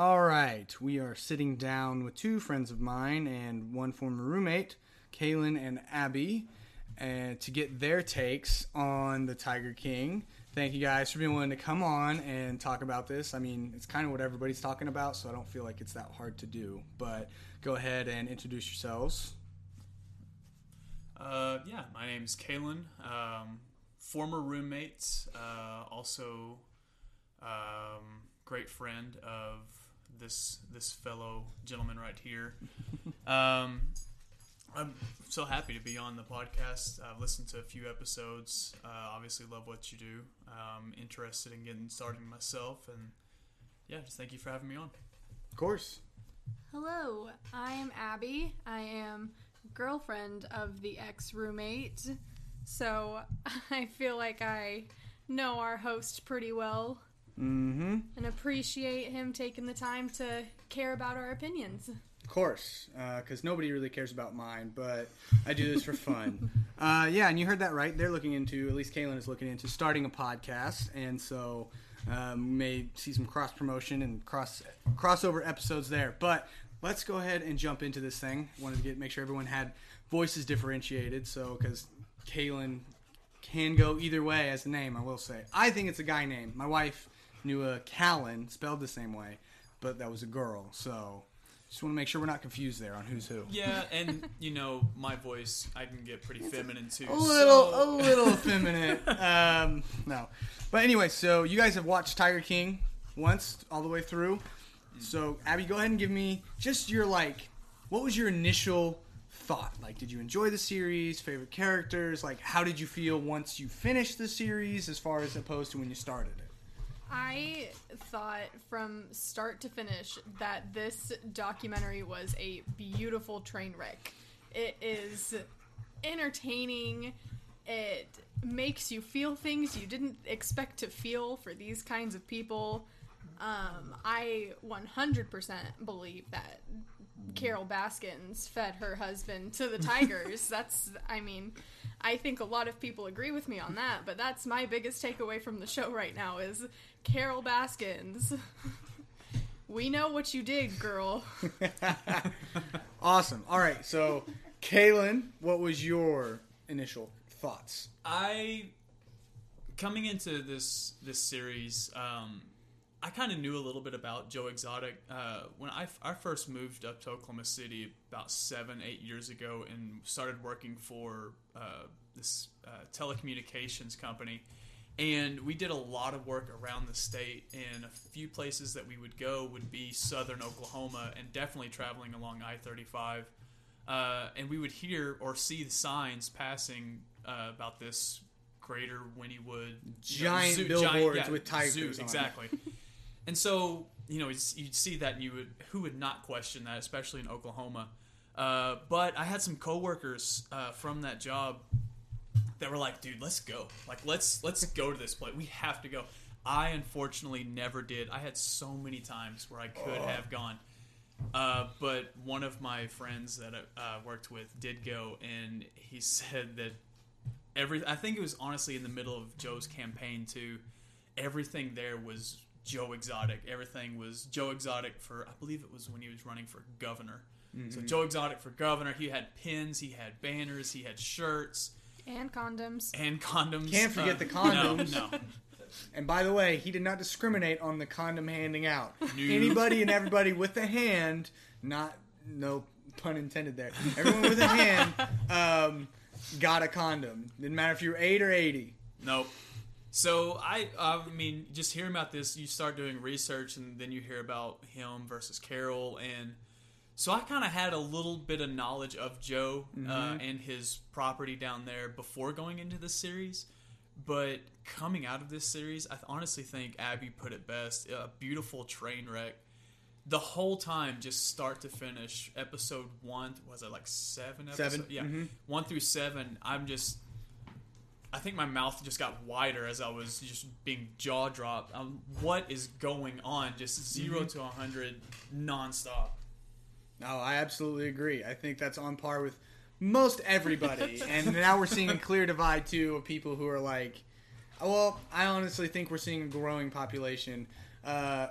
All right, we are sitting down with two friends of mine and one former roommate, Kalen and Abby, and to get their takes on the Tiger King. Thank you guys for being willing to come on and talk about this. I mean, it's kind of what everybody's talking about, so I don't feel like it's that hard to do. But go ahead and introduce yourselves. Uh, yeah, my name's Kalen. Um, former roommates, uh, also um, great friend of this this fellow gentleman right here. Um, I'm so happy to be on the podcast. I've listened to a few episodes. Uh, obviously, love what you do. Um, interested in getting started myself, and yeah, just thank you for having me on. Of course. Hello, I am Abby. I am girlfriend of the ex roommate, so I feel like I know our host pretty well Mm-hmm. and appreciate him taking the time to care about our opinions. Of course, because nobody really cares about mine, but I do this for fun. uh, yeah, and you heard that right. They're looking into, at least Kalen is looking into starting a podcast, and so um, we may see some cross promotion and cross crossover episodes there. But let's go ahead and jump into this thing. Wanted to get make sure everyone had voices differentiated, so because Kalen can go either way as a name, I will say. I think it's a guy name. My wife knew a Callan spelled the same way, but that was a girl, so. Just want to make sure we're not confused there on who's who. Yeah, and you know my voice, I can get pretty feminine too. A little, so- a little feminine. Um, no, but anyway, so you guys have watched Tiger King once all the way through. So Abby, go ahead and give me just your like, what was your initial thought? Like, did you enjoy the series? Favorite characters? Like, how did you feel once you finished the series, as far as opposed to when you started it? I thought from start to finish that this documentary was a beautiful train wreck. It is entertaining. It makes you feel things you didn't expect to feel for these kinds of people. Um, I 100% believe that Carol Baskins fed her husband to the tigers. that's, I mean, I think a lot of people agree with me on that, but that's my biggest takeaway from the show right now is Carol Baskins. we know what you did, girl. Awesome. All right, so Kalen, what was your initial thoughts? I coming into this this series, um, I kind of knew a little bit about Joe Exotic uh, when I, I first moved up to Oklahoma City about seven eight years ago and started working for uh, this uh, telecommunications company. And we did a lot of work around the state, and a few places that we would go would be southern Oklahoma and definitely traveling along I 35. Uh, and we would hear or see the signs passing uh, about this greater Wynnewood you know, Giant billboards with tigers zoo, exactly. and so you know you'd, you'd see that, and you would who would not question that, especially in Oklahoma. Uh, but I had some coworkers uh, from that job that were like, "Dude, let's go! Like, let's let's go to this place. We have to go." I unfortunately never did. I had so many times where I could have gone. Uh, but one of my friends that I uh, worked with did go, and he said that every. I think it was honestly in the middle of Joe's campaign too. Everything there was Joe Exotic. Everything was Joe Exotic for. I believe it was when he was running for governor. So Joe Exotic for governor. He had pins. He had banners. He had shirts And condoms. and condoms. Can't forget Uh, the condoms. No, no. And by the way, he did not discriminate on the condom handing out. No. Anybody and everybody with a hand, not no pun intended there. Everyone with a hand um, got a condom. Didn't matter if you were eight or eighty. Nope. So I, I mean, just hearing about this, you start doing research, and then you hear about him versus Carol, and so I kind of had a little bit of knowledge of Joe uh, and his property down there before going into this series. But coming out of this series, I honestly think Abby put it best: a beautiful train wreck. The whole time, just start to finish, episode one was it like seven? Episodes? Seven, yeah, mhm. one through seven. I'm just I think my mouth just got wider as I was just being jaw dropped. Um, what is going on? Just 0 to a hundred nonstop. No, I absolutely agree. I think that's on par with most everybody. and now we're seeing a clear divide too of people who are like, well, I honestly think we're seeing a growing population. Uh,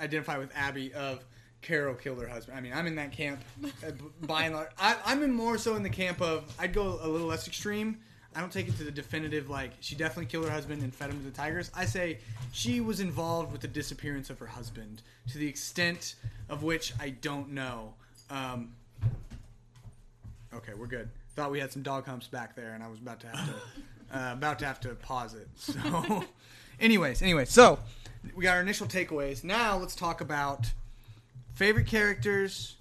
identify with Abby of Carol killed her husband. I mean, I'm in that camp uh, by and large. I, I'm in more so in the camp of I'd go a little less extreme. I don't take it to the definitive like she definitely killed her husband and fed him to the tigers. I say she was involved with the disappearance of her husband to the extent of which I don't know. Um, okay, we're good. Thought we had some dog humps back there, and I was about to have to uh, about to have to pause it. So, anyways, anyways, so we got our initial takeaways. Now let's talk about favorite characters,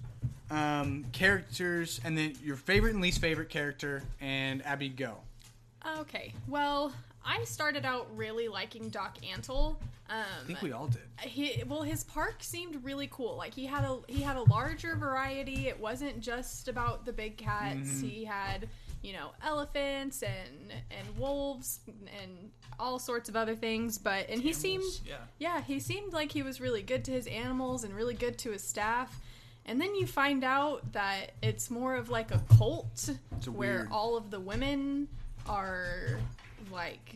um, characters, and then your favorite and least favorite character. And Abby, go. Okay. Well, I started out really liking Doc Antle. Um, I think we all did. he well his park seemed really cool like he had a he had a larger variety it wasn't just about the big cats Mm-hmm. he had you know elephants and and wolves and all sorts of other things but and he seemed yeah. yeah he seemed like he was really good to his animals and really good to his staff and then you find out that it's more of like a cult where all of the women are like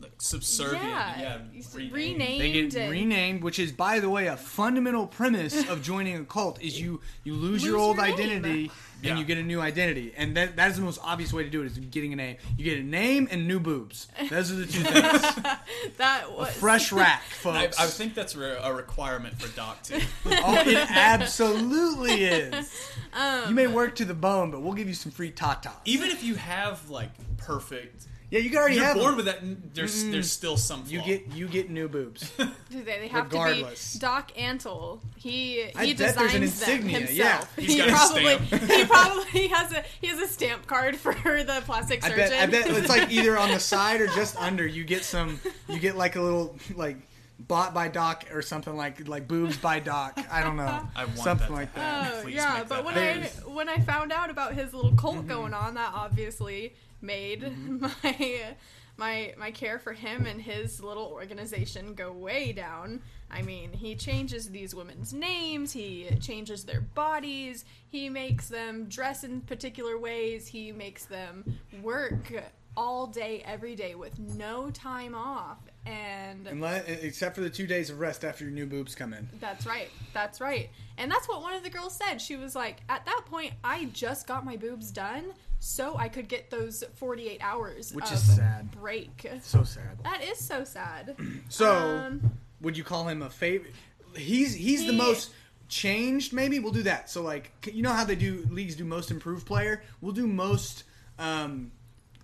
Like subservient. yeah, Yeah. renamed, renamed. They get and- renamed, which is, by the way, a fundamental premise of joining a cult is you you lose, your old your name. identity and Yeah. you get a new identity, and that that is the most obvious way to do it is getting a name. You get a name and new boobs. Those are the two things. that was Fresh rack, I. I think that's re- a requirement for Doc too. oh, it absolutely is. Um, you may work to the bone, but we'll give you some free tatas. Even if you have like perfect, Yeah, you already you're have born them. with that. There's there's still some. You get you get new boobs. They, they have Regardless. to be Doc Antle. He I he bet designs there's an them insignia, himself. yeah. He's he got a probably stamp. he probably has a he has a stamp card for the plastic I surgeon. bet I bet it's like either on the side or just under. You get some. You get like a little like bought by Doc or something like like boobs by Doc. I don't know. I want something that. like that. Oh Please yeah, make but that when happen. I when I found out about his little cult Mm-hmm. going on, that obviously made mm-hmm. my my my care for him and his little organization go way down. I mean, he changes these women's names, he changes their bodies, he makes them dress in particular ways, he makes them work all day every day with no time off and Unless, except for the two days of rest after your new boobs come in. that's right. That's right. And that's what one of the girls said. She was like, at that point, I just got my boobs done so I could get those 48 hours Which of is sad. break. So sad. That is so sad. So, Um, would you call him a favorite? He's he's the most changed. Maybe we'll do that. So like you know how they do leagues do most improved player. We'll do most um,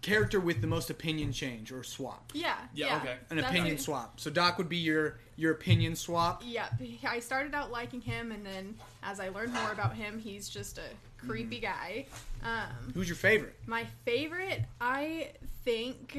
character with the most opinion change or swap. yeah. Yeah, Yeah. okay. An That's opinion it. swap. So Doc would be your your opinion swap. Yep. I started out liking him, and then as I learned more about him, he's just a creepy guy. Um, Who's your favorite? my favorite, I think,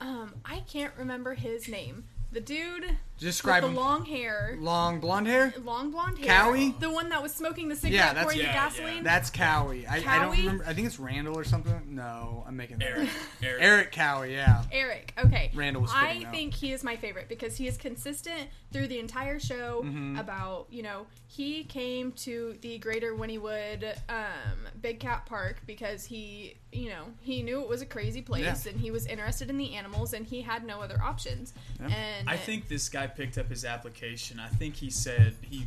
um, I can't remember his name. The dude Describe with him. the long hair. Long blonde hair. long blonde hair. Cowie? The one that was smoking the cigarette, Yeah, that's- pouring Yeah, the gasoline. That's Cowie. I, I don't Cowie? remember. I think it's Randall or something. No, I'm making that. Eric. up. Eric. Eric Cowie. Yeah. Eric. Okay. Randall was I fitting, though. think he is my favorite because he is consistent through the entire show Mm-hmm. about, you know, he came to the Greater Wynnewood um, Big Cat Park because he, you know, he knew it was a crazy place Yeah. and he was interested in the animals and he had no other options. Yeah. And I think this guy picked up his application. I think he said he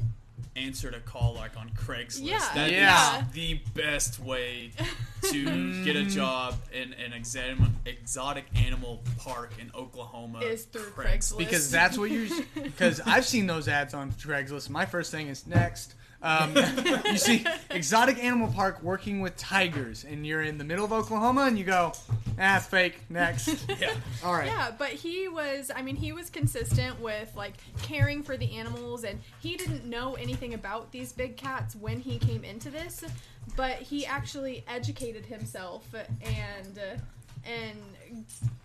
answered a call like on Craigslist. Yeah. That is Yeah. the best way to get a job in an exam- exotic animal park in Oklahoma. Is through Craigslist. because that's what you because I've seen those ads on Craigslist. My first thing is next. Um, you see exotic animal park working with tigers, and you're in the middle of Oklahoma, and you go, ah, fake. Next, Yeah. all right. Yeah, but he was, I mean, he was consistent with like caring for the animals, and he didn't know anything about these big cats when he came into this, but he actually educated himself and, uh, and,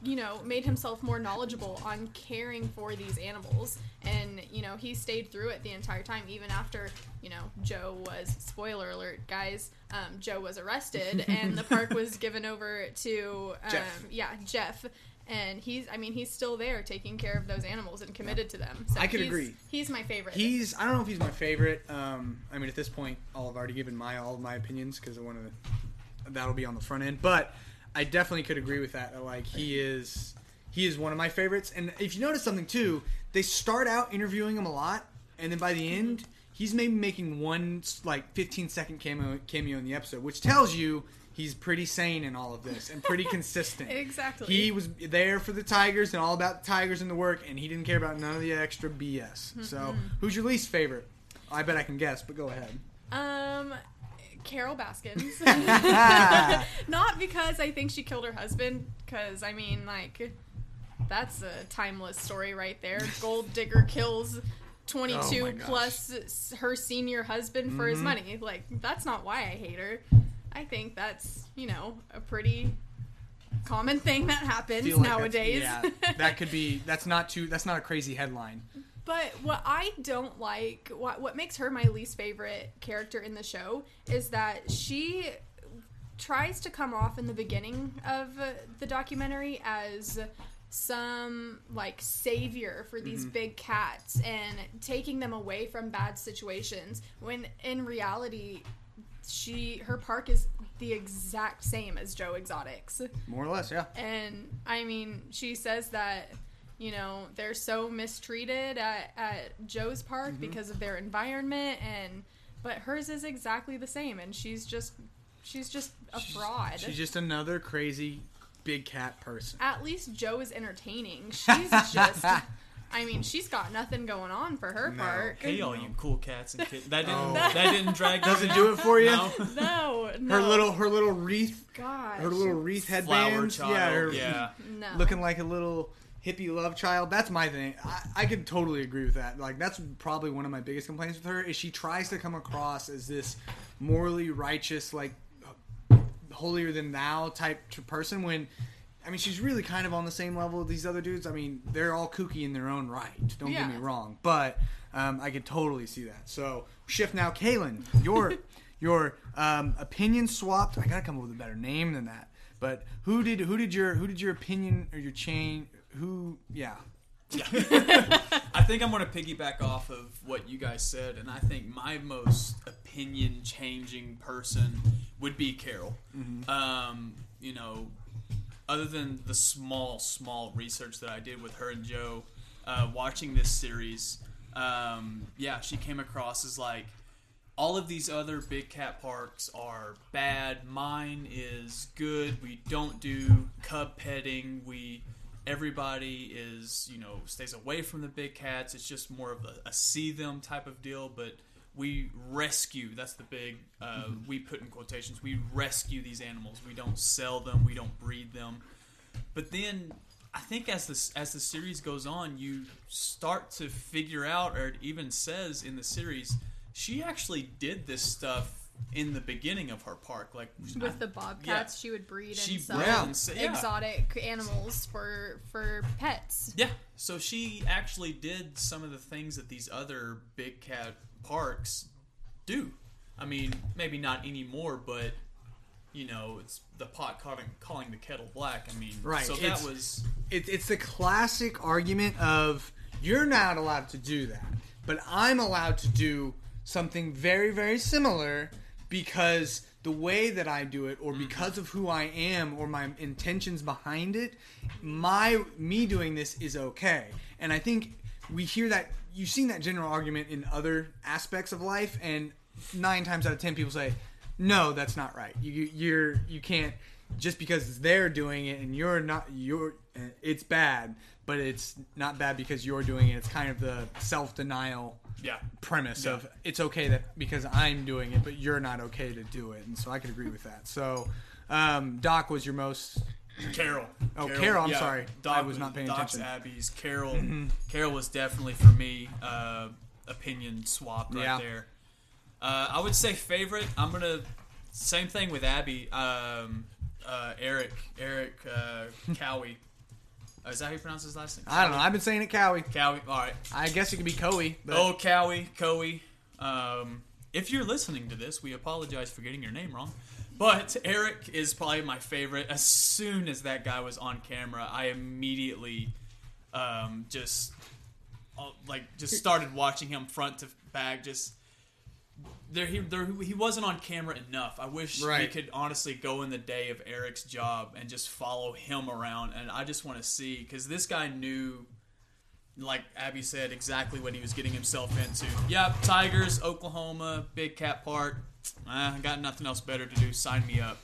you know, made himself more knowledgeable on caring for these animals. And, you know, he stayed through it the entire time, even after, you know, Joe was, spoiler alert, guys, um, Joe was arrested and the park was given over to, um, Jeff. yeah, Jeff. And he's, I mean, he's still there taking care of those animals and committed to them. So I could he's- agree. He's my favorite. He's I don't know if he's my favorite. Um, I mean, at this point, I'll have already given my all of my opinions because I want to. That'll be on the front end, but I definitely could agree with that. Like he is, he is one of my favorites. And if you notice something too, they start out interviewing him a lot, and then by the end, he's maybe making one like 15 second cameo cameo in the episode, which tells you he's pretty sane in all of this and pretty consistent. Exactly. He was there for the Tigers and all about the Tigers and the work, and he didn't care about none of the extra BS. So, who's your least favorite? I bet I can guess, but go ahead. Um, Carol Baskins. Not because I think she killed her husband, because I mean, like, that's a timeless story right there. Gold digger kills. Oh 22 my gosh. plus her senior husband for his mm-hmm. money. Like, that's not why I hate her. I think that's, you know, a pretty common thing that happens like nowadays. yeah, that could be. That's not too. That's not a crazy headline. But what I don't like, what what makes her my least favorite character in the show, is that she tries to come off in the beginning of uh, the documentary as some like savior for these big cats and taking them away from bad situations when in reality she her park is the exact same as Joe Exotics. More or less, yeah. And I mean, she says that you know they're so mistreated at, at Joe's park Mm-hmm. because of their environment, and but hers is exactly the same, and she's just she's just a fraud. She's just another crazy big cat person. at least Joe is entertaining. She's just. I mean, she's got nothing going on for her No. park. Hey, all you cool cats and kittens. That didn't Oh. that didn't drag Doesn't do it for you. No. No, no. Her little her little wreath gosh, her little wreath Flower headbands. child. Yeah, her, yeah. no. looking like a little hippie love child. That's my thing. I, I could totally agree with that. Like that's probably one of my biggest complaints with her is she tries to come across as this morally righteous, like holier than thou type person when. I mean, she's really kind of on the same level as these other dudes. I mean, they're all kooky in their own right. Don't get me wrong, but um, I could totally see that. So shift now, Kalen. Your your um, opinion swapped. I gotta come up with a better name than that. But who did who did your who did your opinion or your chain? Who? Yeah. Yeah. I think I'm going to piggyback off of what you guys said, and I think my most opinion changing person would be Carol. Um, you know, other than the small, small research that I did with her and Joe, uh, watching this series, um, yeah, she came across as like all of these other big cat parks are bad. Mine is good. We don't do cub petting. We everybody is you know stays away from the big cats. It's just more of a, a see them type of deal. But we rescue. That's the big uh, we put in quotations. We rescue these animals. We don't sell them. We don't breed them. But then I think as this as the series goes on, you start to figure out, or it even says in the series, she actually did this stuff in the beginning of her park, like with the bobcats she would breed She and sell bred Yeah. yeah. exotic animals for for pets. Yeah, so she actually did some of the things that these other big cat parks do. I mean, maybe not anymore, but you know, it's the pot calling, calling the kettle black. I mean, Right, So it's- that was It, it's the classic argument of you're not allowed to do that, but I'm allowed to do something very very similar because the way that I do it, or mm-hmm. because of who I am, or my intentions behind it, my me doing this is okay. And I think we hear that you've seen that general argument in other aspects of life, and nine times out of ten people say, "No, that's not right. You you- you're you can't just because they're doing it and you're not you're eh, it's bad." But it's not bad because you're doing it. It's kind of the self denial yeah. premise Yeah. of it's okay that because I'm doing it, but you're not okay to do it, and so I could agree with that. So, um, Doc was your most Carol. Oh, Carol, I'm sorry. I was not paying Doc's attention. Mm-hmm. Abby's Carol. Carol was definitely for me uh, opinion swap right Yeah. there. Uh, I would say favorite. I'm gonna same thing with Abby. Um, uh, Eric Eric uh, Cowie. Uh, is that how you pronounce his last name? I don't know. I've been saying it Cowie. Cowie. All right. I guess it could be Cowie. But Oh, Cowie, Cowie. Um, if you're listening to this, we apologize for getting your name wrong. But Eric is probably my favorite. As soon as that guy was on camera, I immediately um, just uh, like just started watching him front to back. Just there, he there, he wasn't on camera enough. I wish we could honestly go in the day of Eric's job and just follow him around. And I just want to see because this guy knew like Abby said, exactly what he was getting himself into. Yep, Tigers, Oklahoma, Big Cat Park. I got nothing else better to do. Sign me up.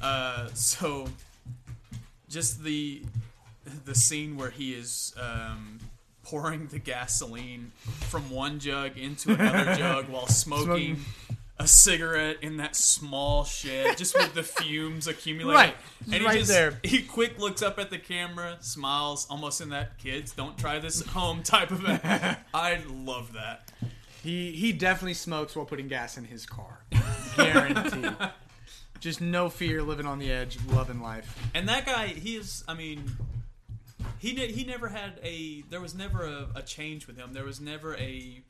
Uh, so, just the the scene where he is um, pouring the gasoline from one jug into another jug while smoking. Smoking. A cigarette in that small shed, just with the fumes accumulating. Right. and he Right just there. he quick looks up at the camera, smiles, almost in that kids don't try this at home type of a I love that. He he definitely smokes while putting gas in his car. Guaranteed. Just no fear, living on the edge, loving life. And that guy, he is I mean he ne- he never had a there was never a, a change with him. There was never a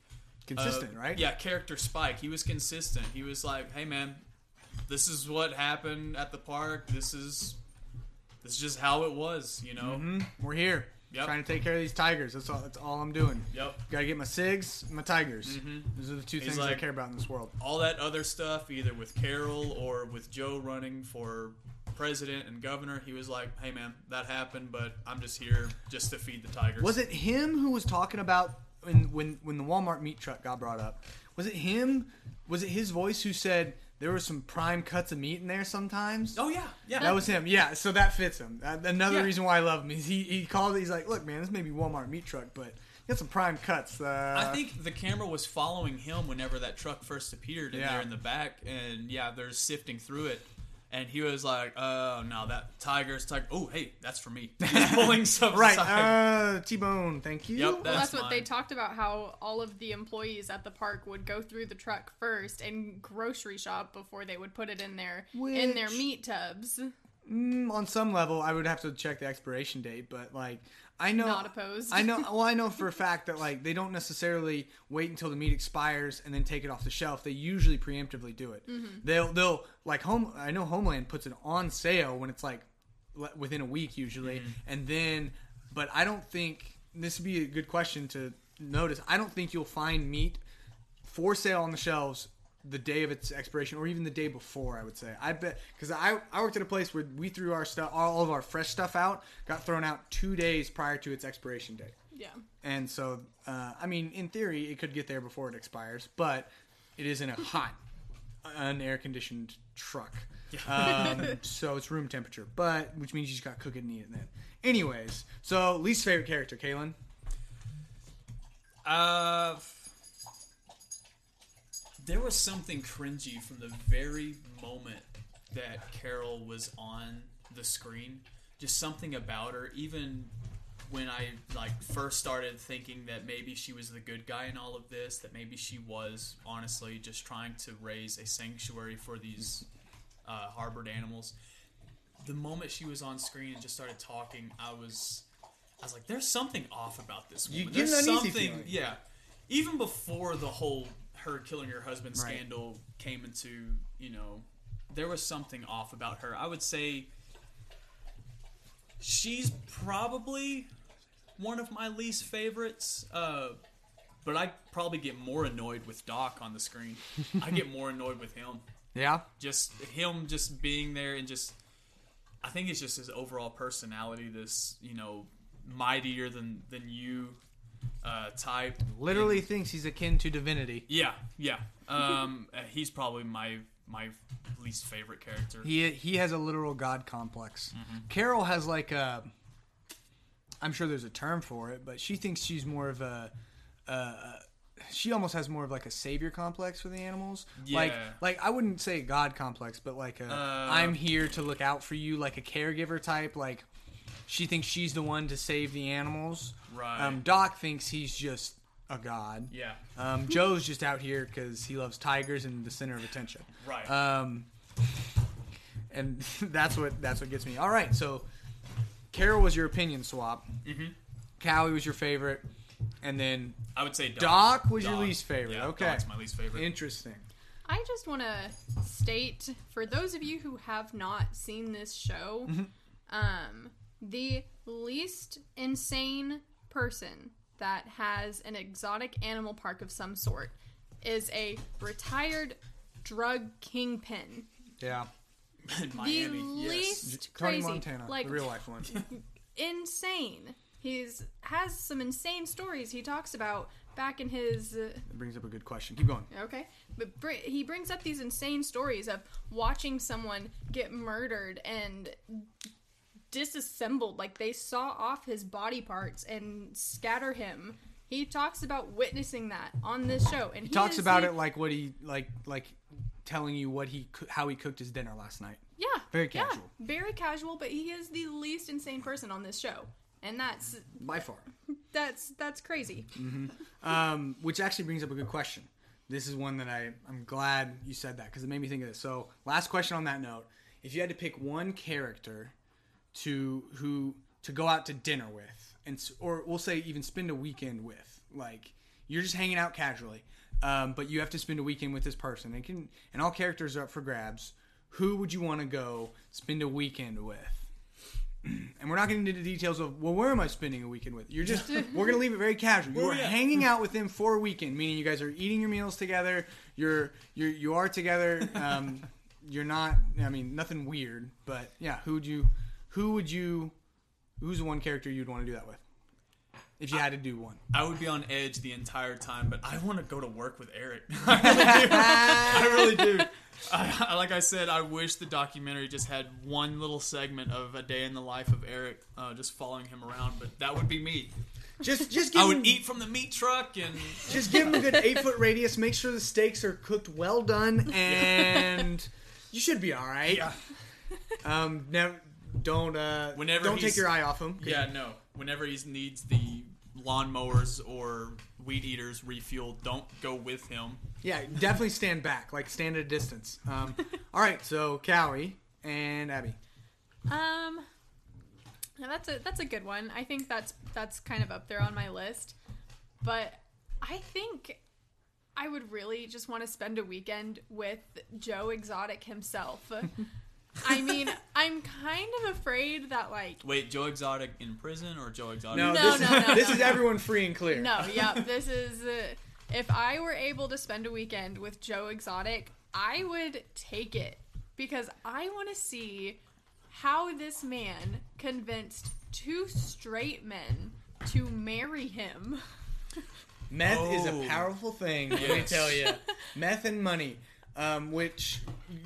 Consistent, uh, right? Yeah, character spike. He was consistent. He was like, "Hey man, this is what happened at the park. This is this is just how it was, you know." hmm We're here. Yep. Trying to take care of these tigers. That's all. That's all I'm doing. Yep. Gotta get my cigs, my tigers. Mhm. Those are the two He's things I care about in this world. all that other stuff, either with Carol or with Joe running for president and governor, he was like, "Hey, man, that happened, but I'm just here just to feed the tigers." Was it him who was talking about when when when the Walmart meat truck got brought up? Was it him? Was it his voice who said there were some prime cuts of meat in there sometimes? Oh yeah, yeah. That was him. Yeah, so that fits him. Uh, Another Yeah. reason why I love him is he, he called. He's like, look, man, this may be Walmart meat truck, but got some prime cuts. Uh, I think the camera was following him whenever that truck first appeared in Yeah. there in the back, and yeah, they're sifting through it. And he was like, "Oh no, that tiger's tiger. Oh hey, that's for me." He's pulling stuff right. Uh, T-bone, thank you. Yep, Well, That's that's, what they talked about. How all of the employees at the park would go through the truck first and grocery shop before they would put it in their in their meat tubs. Mm, on some level, I would have to check the expiration date, but like, I know. Not opposed. I know. Well, I know for a fact that like they don't necessarily wait until the meat expires and then take it off the shelf. They usually preemptively do it. Mm-hmm. They'll they'll like home. I know Homeland puts it on sale when it's like within a week usually, and then. But I don't think this would be a good question to notice. I don't think you'll find meat for sale on the shelves the day of its expiration or even the day before i would say. I bet because I, I worked at a place where we threw our stuff all of our fresh stuff out got thrown out two days prior to its expiration date. Yeah. and so uh, i mean in theory it could get there before it expires but it is in a hot unair conditioned truck. Um, so it's room temperature but which means you just got to cook it and eat it then. Anyways so least favorite character Kalen. Uh, there was something cringy from the very moment that Carol was on the screen. Just something about her, even when I like first started thinking that maybe she was the good guy in all of this, that maybe she was honestly just trying to raise a sanctuary for these uh, harbored animals. The moment she was on screen and just started talking, I was, I was like, "There's something off about this woman." an There's something, yeah. Even before the whole her killing her husband Right. scandal came into, you know, there was something off about her. I would say she's probably one of my least favorites. Uh, but I probably get more annoyed with Doc on the screen. I get more annoyed with him. yeah Just him just being there and just I think it's just his overall personality, this, you know, mightier than than you uh type. literally thinks he's akin to divinity Yeah, yeah. Um he's probably my my least favorite character. He he has a literal god complex. Carol has like a. I'm sure there's a term for it, but she thinks she's more of a. Uh, she almost has more of like a savior complex for the animals. Like Yeah. like I wouldn't say god complex, but like a Uh, I'm here to look out for you, like a caregiver type. Like she thinks she's the one to save the animals. Right. Um, Doc thinks he's just a god. yeah. Um, Joe's just out here because he loves tigers and the center of attention. Right. Um, and that's what that's what gets me. All right, so Carol was your opinion swap. Mhm. Cowie was your favorite, and then I would say Doc, Doc was your least favorite. Yeah, okay, Doc's my least favorite. interesting. I just want to state for those of you who have not seen this show, um, the least insane person that has an exotic animal park of some sort is a retired drug kingpin. Yeah, In Miami, the yes. least Tony crazy, Montana, like the real life one. insane. he's has some insane stories he talks about back in his uh, That brings up a good question. Keep going. Okay, but br- he brings up these insane stories of watching someone get murdered and disassembled, like they saw off his body parts and scatter him. He talks about witnessing that on this show, and He talks is about the- it like what he like like telling you what he how he cooked his dinner last night. Yeah, Very yeah, casual. very casual. But he is the least insane person on this show, and that's By far. that's that's crazy. Um, which actually brings up a good question. This is one that I, I'm glad you said that because it made me think of this. So, last question on that note: If you had to pick one character to who to go out to dinner with, and or we'll say even spend a weekend with, like you're just hanging out casually, um, but you have to spend a weekend with this person, and can and all characters are up for grabs. Who would you want to go spend a weekend with? and we're not getting into details of well where am i spending a weekend with? You're just we're gonna leave it very casual. You're hanging out with them for a weekend meaning you guys are eating your meals together. You're you're you are together. Um, you're not i mean nothing weird but yeah who would you who would you who's the one character you'd want to do that with if you had to do one I would be on edge the entire time, but I want to go to work with Eric. I really do. I really do. I, I- like I said, I wish the documentary just had one little segment of a day in the life of Eric, uh, just following him around. But that would be me. just just give I him, would eat from the meat truck, and just give him a good eight foot radius make sure the steaks are cooked well done and you should be all right yeah, um never don't uh Whenever don't take your eye off him. yeah, no. Whenever he needs the lawnmowers or weed eaters refueled, don't go with him. Yeah, definitely stand back, like stand at a distance. Um, all right, so Callie and Abby. Um, now that's a that's a good one. I think that's that's kind of up there on my list. But I think I would really just want to spend a weekend with Joe Exotic himself. I mean, I'm kind of afraid that like Wait, Joe Exotic in prison or Joe Exotic? No, No, this, no, is, no, this no, is no. everyone free and clear. no, yeah, this is uh, if I were able to spend a weekend with Joe Exotic, I would take it because I want to see how this man convinced two straight men to marry him. Meth is Oh. a powerful thing. Let me Yes. tell you, meth and money. Um, which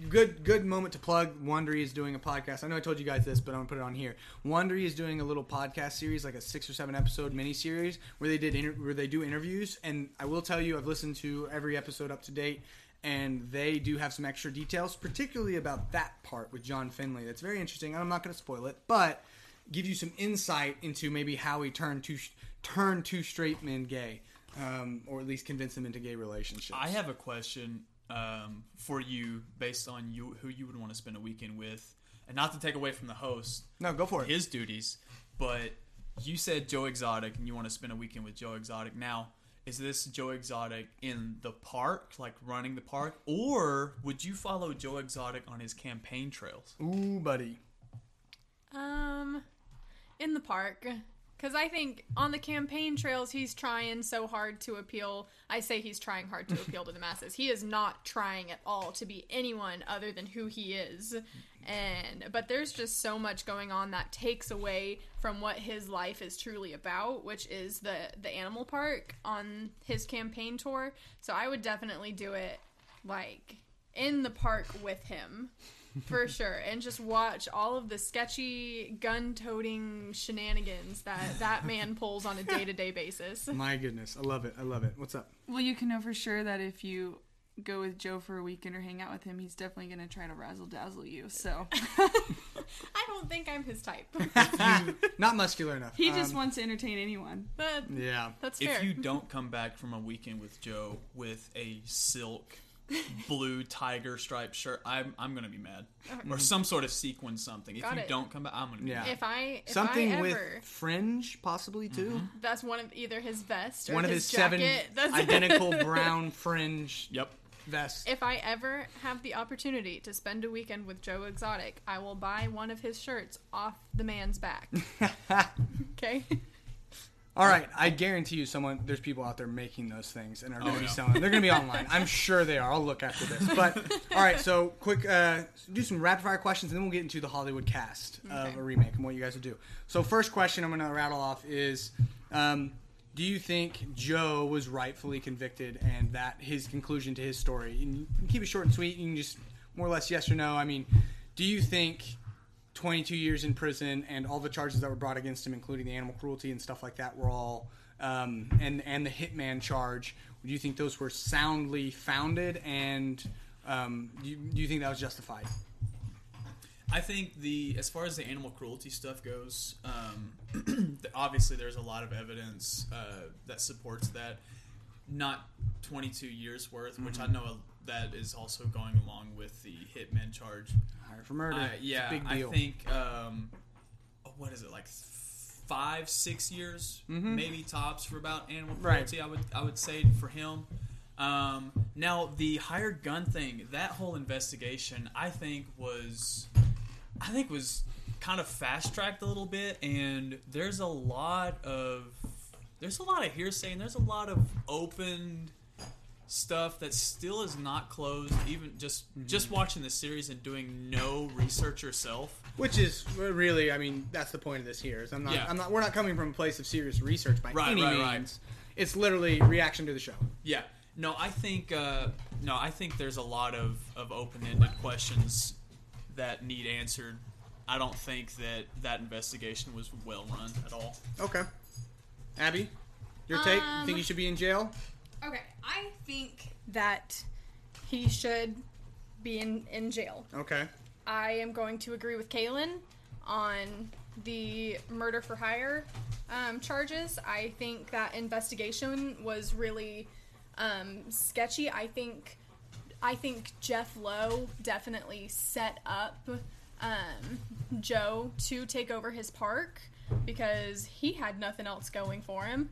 good good moment to plug. Wondery is doing a podcast. I know I told you guys this, but I'm gonna put it on here. Wondery is doing a little podcast series, like a six or seven episode mini series, where they did inter- where they do interviews. And I will tell you, I've listened to every episode up to date, and they do have some extra details, particularly about that part with John Finlay. That's very interesting. And I'm not to spoil it, but give you some insight into maybe how he turned two turned two straight men gay, um, or at least convince them into gay relationships. I have a question um, for you based on you who you would want to spend a weekend with, and not to take away from the host no, go for it. his duties, but you said Joe Exotic and you want to spend a weekend with Joe Exotic. Now, is this Joe Exotic in the park, like running the park, or would you follow Joe Exotic on his campaign trails? Ooh, buddy. Um, in the park. Because I think on the campaign trails, he's trying so hard to appeal. I say he's trying hard to appeal to the masses. He is not trying at all to be anyone other than who he is. And but there's just so much going on that takes away from what his life is truly about, which is the the animal park on his campaign tour. So I would definitely do it like in the park with him for sure and just watch all of the sketchy gun-toting shenanigans that that man pulls on a day-to-day basis My goodness, I love it. I love it. What's up? Well, you can know for sure that if you go with Joe for a weekend or hang out with him, he's definitely going to try to razzle dazzle you. So i don't think i'm his type not muscular enough. he just Um, wants to entertain anyone. but Yeah. that's fair If you don't come back from a weekend with Joe with a silk blue tiger striped shirt, I'm I'm gonna be mad. Or some sort of sequin something. If you it. don't come back, I'm gonna be Yeah. mad. if i if Something I ever, with fringe, possibly too. Mm-hmm. that's one of either his vest or One of his, his seven. That's- identical brown fringe Yep. Vest. if i ever have the opportunity to spend a weekend with joe exotic i will buy one of his shirts off the man's back okay All right, I guarantee you, someone there's people out there making those things and are going to Oh, be yeah. selling. They're going to be online. I'm sure they are. I'll look after this. But all right, so quick, uh, do some rapid fire questions, and then we'll get into the Hollywood cast of a remake and what you guys would do. So first question I'm going to rattle off is, um, do you think Joe was rightfully convicted, and that his conclusion to his story? And keep it short and sweet. You can just more or less yes or no. I mean, do you think 22 years in prison and all the charges that were brought against him, including the animal cruelty and stuff like that, were all um, and and the hitman charge. Do you think those were soundly founded, and um, do, you, do you think that was justified? I think the as far as the animal cruelty stuff goes, um, obviously there's a lot of evidence uh, that supports that. Not 22 years worth, which I know that is also going along with the hitman charge. Hired for murder. Uh, yeah, big I think um, what is it like five, six years, maybe tops for about animal Right. cruelty. I would I would say for him. Um, now the hired gun thing, that whole investigation, I think was, I think was kind of fast tracked a little bit, and there's a lot of there's a lot of hearsay and there's a lot of open stuff that still is not closed even just just watching the series and doing no research yourself Which is really, I mean, that's the point of this here. Is I'm not, Yeah. I'm not, we're not coming from a place of serious research by Right, any right, means. right. It's literally reaction to the show. yeah no i think uh, no i think there's a lot of, of open-ended questions that need answered i don't think that that investigation was well run at all Okay, Abby, your take? you Um, think he should be in jail? Okay, I think that he should be in, in jail. Okay. I am going to agree with Kalen on the murder for hire um, charges. I think that investigation was really um, sketchy. I think I think Jeff Lowe definitely set up um, Joe to take over his park because he had nothing else going for him.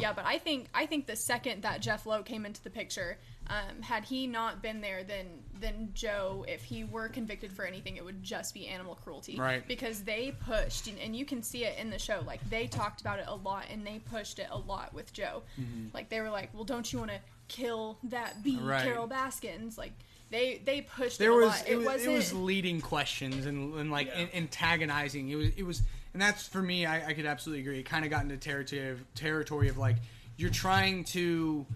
Yeah, but I think I think the second that Jeff Lowe came into the picture, um, had he not been there, then then Joe, if he were convicted for anything, it would just be animal cruelty. Right. Because they pushed, and, and you can see it in the show. Like they talked about it a lot, and they pushed it a lot with Joe. Like they were like, "Well, don't you want to kill that bee, Right. Carol Baskins?" Like they they pushed there it a was lot. it, was it was leading questions and, and like Yeah. an- antagonizing. It was it was and that's for me. I, I could absolutely agree. It kind of got into territory of territory of like you're trying to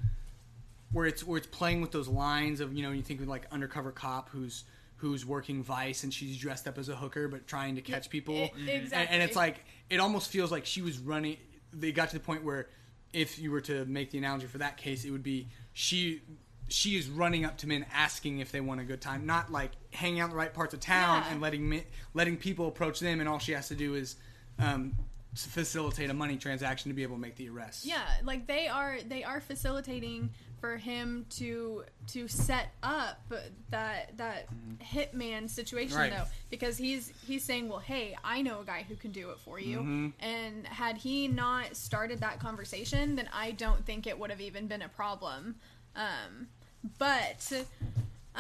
where it's where it's playing with those lines of you know you think of like undercover cop who's who's working vice and she's dressed up as a hooker but trying to catch people e- mm-hmm. And- exactly. and, it's like it almost feels like she was running they got to the point where if you were to make the analogy for that case it would be she she is running up to men asking if they want a good time not like hanging out in the right parts of town Yeah. and letting me, letting people approach them and all she has to do is um, facilitate a money transaction to be able to make the arrest Yeah, like they are they are facilitating for him to to set up that that hitman situation Right. though because he's he's saying well hey I know a guy who can do it for you. And had he not started that conversation then I don't think it would have even been a problem. Um but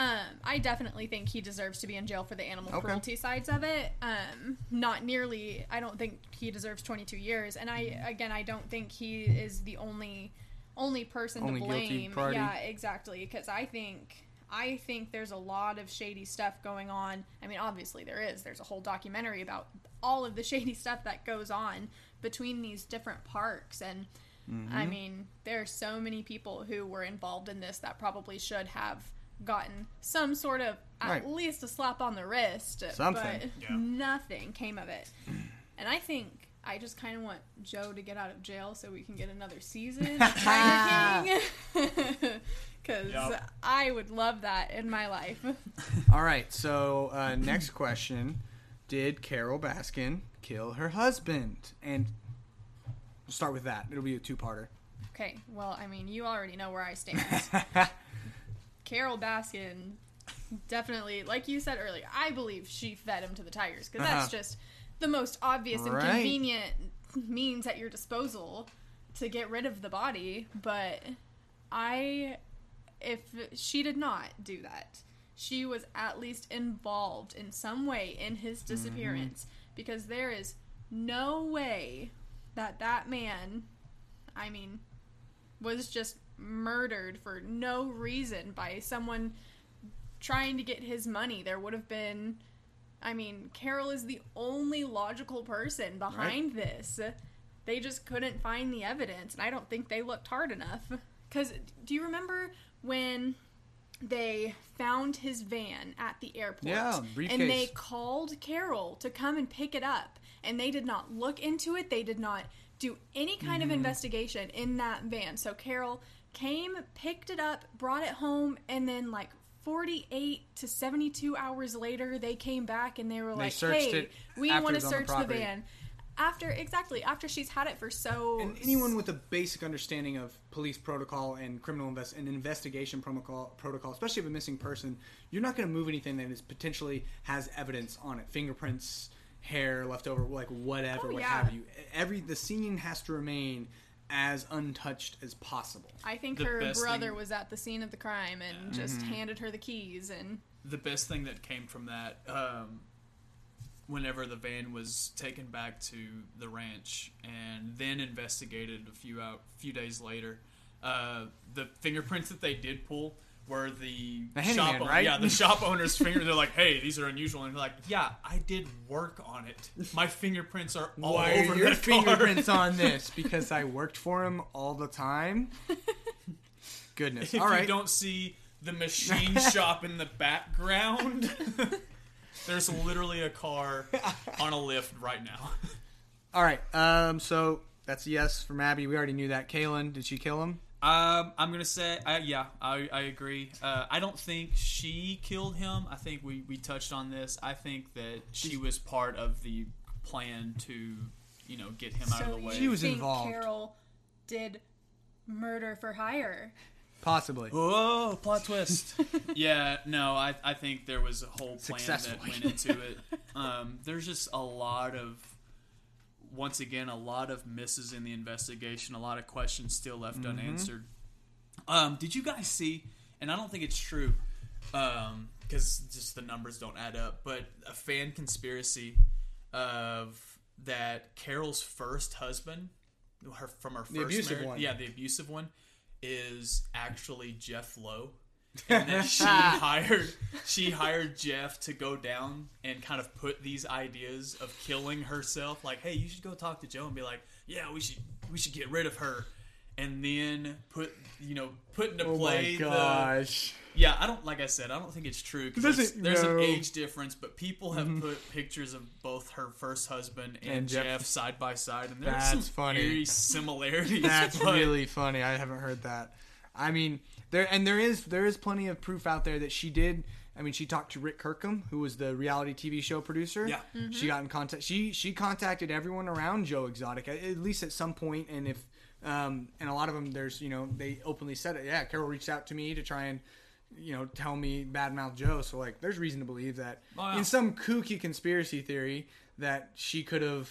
um, I definitely think he deserves to be in jail for the animal Okay. cruelty sides of it. Um, not nearly. I don't think he deserves 22 years. And I again, I don't think he is the only only person Only to blame. Yeah, exactly. Because I think I think there's a lot of shady stuff going on. I mean, obviously there is. There's a whole documentary about all of the shady stuff that goes on between these different parks and. Mm-hmm. I mean, there are so many people who were involved in this that probably should have gotten some sort of at Right. least a slap on the wrist, Something. but Yeah. nothing came of it. And I think I just kind of want Joe to get out of jail so we can get another season of Tiger King. Because Yep. I would love that in my life. All right. So uh, next question: Did Carol Baskin kill her husband? And we'll start with that. It'll be a two-parter. Okay, well, I mean, you already know where I stand. Carol Baskin definitely, like you said earlier, I believe she fed him to the tigers because that's Uh-huh. just the most obvious and convenient means at your disposal to get rid of the body. But I, if she did not do that, she was at least involved in some way in his disappearance because there is no way that that man, I mean, was just murdered for no reason by someone trying to get his money. There would have been. I mean, Carol is the only logical person behind this. They just couldn't find the evidence, and I don't think they looked hard enough. Because do you remember when they found his van at the airport? Yeah, briefcase. And they called Carol to come and pick it up, and they did not look into it. They did not do any kind Mm-hmm. of investigation in that van. So Carol came, picked it up, brought it home, and then like 48 to 72 hours later, they came back and they were like, searched "Hey, it we want to was on the search the, van." After exactly after she's had it for so And anyone with a basic understanding of police protocol and criminal invest and investigation protocol, protocol, especially of a missing person, you're not going to move anything that is potentially has evidence on it, fingerprints, hair left over, like whatever, Oh, what yeah. have you. Every the scene has to remain as untouched as possible. I think The her brother thing- was at the scene of the crime and Mm-hmm. just handed her the keys and the best thing that came from that um, whenever the van was taken back to the ranch and then investigated a few out few days later uh, the fingerprints that they did pull were the, The shop handyman, owner, right? yeah the shop owner's finger they're like hey these are unusual and they're like yeah I did work on it my fingerprints are all Why over are your that car." fingerprints on this? Because I worked for him all the time. Goodness. if All right. you don't see the machine shop in the background, there's literally a car on a lift right now. All right. Um. So that's a yes from Abby. We already knew that. Kalen, did she kill him? Um, I'm gonna say, uh, yeah, I, I agree. Uh, I don't think she killed him. I think we, we touched on this. I think that she was part of the plan to, you know, get him out of the way. She was think involved. Carol did murder for hire. Possibly. Whoa, plot twist. yeah, no, I, I think there was a whole plan Successful. that went into it. Um, there's just a lot of, once again, a lot of misses in the investigation, a lot of questions still left unanswered. Um, did you guys see, and I don't think it's true, because just the numbers don't add up, but a fan conspiracy of that Carol's first husband, her from her first abusive marriage- one. yeah, the abusive one, is actually Jeff Lowe. And that she hired she hired Jeff to go down and kind of put these ideas of killing herself like hey you should go talk to Joe and be like yeah we should we should get rid of her and then put you know put into Oh play my the gosh. yeah, I don't like I said. I don't think it's true because there's, there's no. an age difference, but people have mm-hmm. put pictures of both her first husband and, And Jeff- Jeff, side by side, and there's That's some funny. eerie similarities. That's really funny. I haven't heard that. I mean, there and there is there is plenty of proof out there that she did. I mean, she talked to Rick Kirkham, who was the reality TV show producer. Yeah. she got in contact. She she contacted everyone around Joe Exotic at, at least at some point, and if um, and a lot of them, there's you know they openly said it. Yeah, Carol reached out to me to try and you know tell me badmouth Joe. So like, there's reason to believe that Oh, yeah. in some kooky conspiracy theory that she could have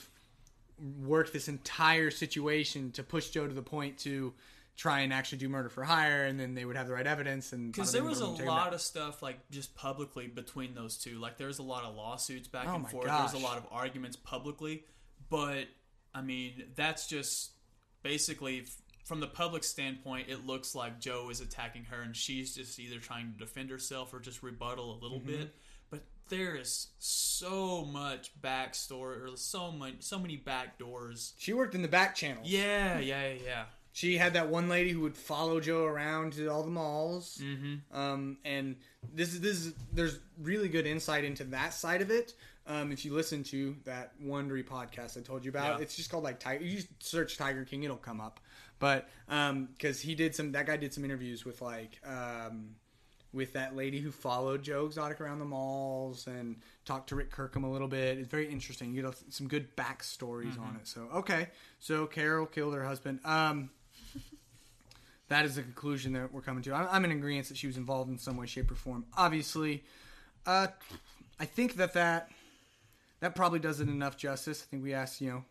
worked this entire situation to push Joe to the point to try and actually do murder for hire, and then they would have the right evidence. And Because there was a boom, take 'em lot of stuff like just publicly between those two. Like there was a lot of lawsuits back Oh and forth. There was a lot of arguments publicly, but I mean that's just basically f- from the public standpoint. It looks like Joe is attacking her, and she's just either trying to defend herself or just rebuttal a little Mm-hmm. bit. But there is so much backstory, or so much, so many back doors. She worked in the back channel. Yeah, yeah, yeah. She had that one lady who would follow Joe around to all the malls. Mm-hmm. Um, and this is this is there's really good insight into that side of it. Um, if you listen to that Wondery podcast I told you about, Yeah. it's just called like Tiger. You search Tiger King, it'll come up. But because he did some, that guy did some interviews with like um, with that lady who followed Joe Exotic around the malls and talked to Rick Kirkham a little bit. It's very interesting. You get some good backstories on it. So okay, so Carol killed her husband. Um, that is the conclusion that we're coming to. I'm, I'm in agreement that she was involved in some way, shape, or form. Obviously, uh, I think that that that probably does it enough justice. I think we asked, you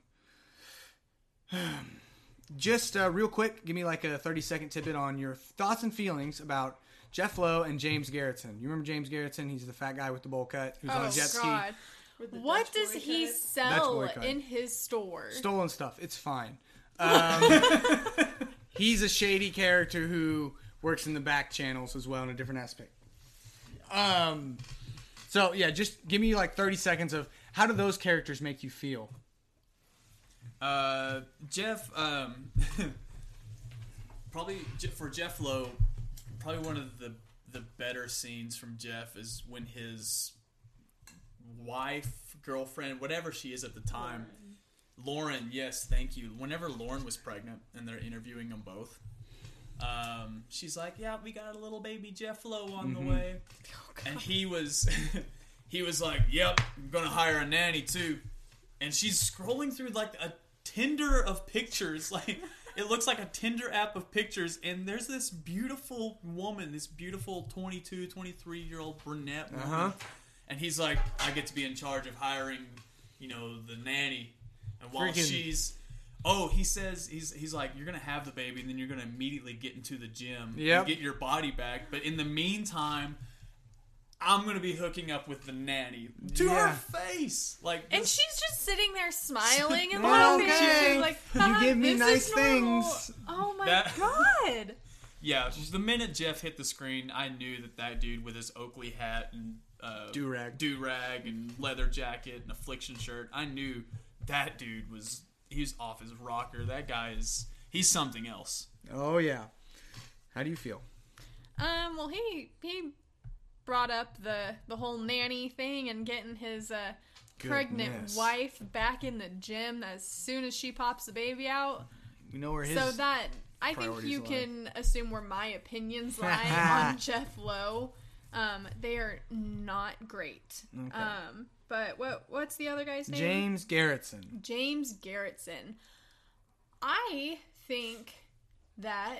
know, just uh, real quick, give me like a 30 second tidbit on your thoughts and feelings about Jeff Lowe and James Garretson. You remember James Garretson? He's the fat guy with the bowl cut who's on Oh a jet ski. God. With the What Dutch does he cut. sell in his store? Stolen stuff. It's fine. Um, he's a shady character who works in the back channels as well in a different aspect. Um, so yeah, just give me like thirty seconds of how do those characters make you feel? Uh, Jeff, um, probably for Jeff Lowe, probably one of the the better scenes from Jeff is when his wife, girlfriend, whatever she is at the time, Lauren. yes, thank you. Whenever Lauren was pregnant and they're interviewing them both, um, she's like, "Yeah, we got a little baby Jeff Lowe on the way," and he was, he was like, "Yep, I'm gonna hire a nanny too." and she's scrolling through like a Tinder of pictures. Like it looks like a Tinder app of pictures, and there's this beautiful woman, this beautiful 22, 23 year old brunette woman, Uh-huh. and he's like, I get to be in charge of hiring, you know, the nanny, and while Freaking- she's Oh, he says he's he's like you're gonna have the baby and then you're gonna immediately get into the gym Yep. and get your body back. But in the meantime, I'm gonna be hooking up with the nanny to Yeah. her face. Like And this- she's just sitting there smiling and Okay. She's like, You "Haha, give me this nice normal." things. Oh my That- god! Yeah, the minute Jeff hit the screen, I knew that that dude with his Oakley hat and uh, Do-rag. do rag, and leather jacket and affliction shirt, I knew that dude was he was off his rocker. That guy is he's something else. Oh yeah. How do you feel? Um, well, he he brought up the the whole nanny thing and getting his uh, pregnant Goodness. wife back in the gym as soon as she pops the baby out. We know where his. so that I think you lie. can assume where my opinions lie on Jeff Lowe. Um, they are not great. Okay. Um, but what what's the other guy's name? James Garretson. James Garretson. I think that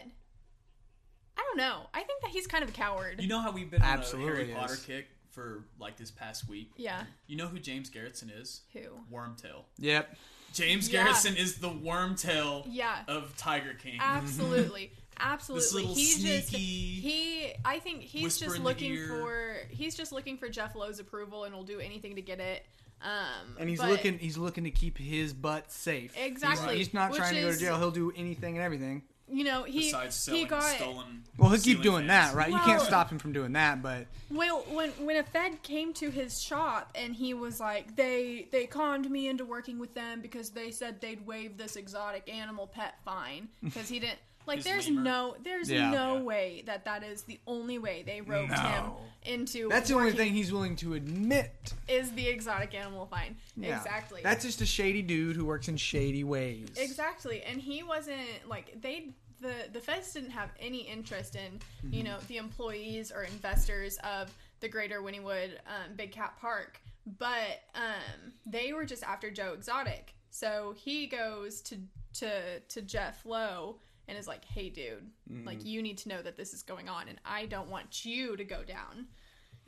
I don't know. I think that he's kind of a coward. You know how we've been on Absolutely a Harry is. Potter kick for like this past week. yeah. You know who James Garretson is? Who? Wormtail. Yep. James Yeah. Garretson is the Wormtail Yeah. of Tiger King. Absolutely. Absolutely. This little he's just he I think he's just looking for he's just looking for Jeff Lowe's approval and will do anything to get it. Um And he's but- looking. He's looking to keep his butt safe. Exactly. He's, not Which trying to go to is- jail. He'll do anything and everything. you know, he Besides selling he got stolen. Well, he'll keep doing fans. that, right? you can't stop him from doing that, but Well, when when a Fed came to his shop and he was like, they they conned me into working with them because they said they'd waive this exotic animal pet fine because he didn't like. His there's lemur. no there's Yeah. no Yeah. way that that is the only way they roped him No. into. that's the only working- thing he's willing to admit. is the exotic animal fine. Yeah. Exactly. That's just a shady dude who works in shady ways. Exactly, and he wasn't like they the the feds didn't have any interest in Mm-hmm. you know the employees or investors of the Greater Wynnewood um, Big Cat Park, but um, they were just after Joe Exotic. So he goes to to to Jeff Lowe and is like, "Hey, dude, Mm-hmm. like you need to know that this is going on, and I don't want you to go down."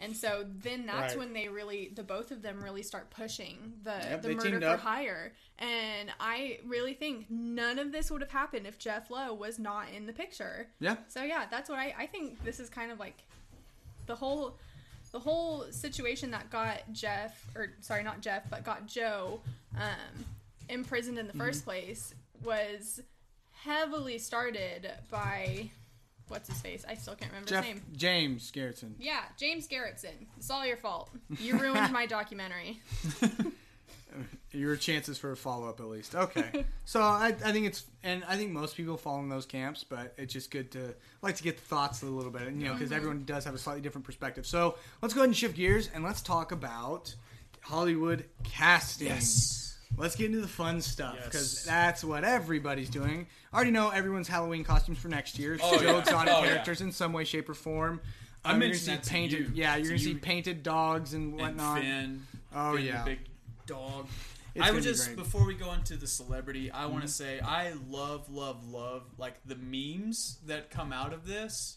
And so then that's Right. when they really, the both of them really start pushing the Yep, the murder for up. hire. And I really think none of this would have happened if Jeff Lowe was not in the picture. Yeah. So yeah, that's what I I think this is kind of like the whole the whole situation that got Jeff or sorry not Jeff but got Joe um, imprisoned in the 1st Mm-hmm. place was heavily started by what's his face I still can't remember Jeff his name. James Garretson. Yeah, James Garretson. It's all your fault. You ruined my documentary. Your chances for a follow up, at least. Okay. so I, I think it's, and I think most people fall in those camps, but it's just good to like to get the thoughts a little bit, you know, because mm-hmm. everyone does have a slightly different perspective. So let's go ahead and shift gears and let's talk about Hollywood casting. Yes. Let's get into the fun stuff because Yes. that's what everybody's doing. I already know everyone's Halloween costumes for next year. It's Oh, yeah. Exotic Oh, yeah. characters in some way, shape, or form. I Um, mentioned gonna that painted. you. Yeah, you're To gonna see painted dogs and And whatnot. Finn. Oh, Finn, yeah. big dog. It's I would just. Mm-hmm. before we go into the celebrity, I want to say I love, love, love like the memes that come out of this,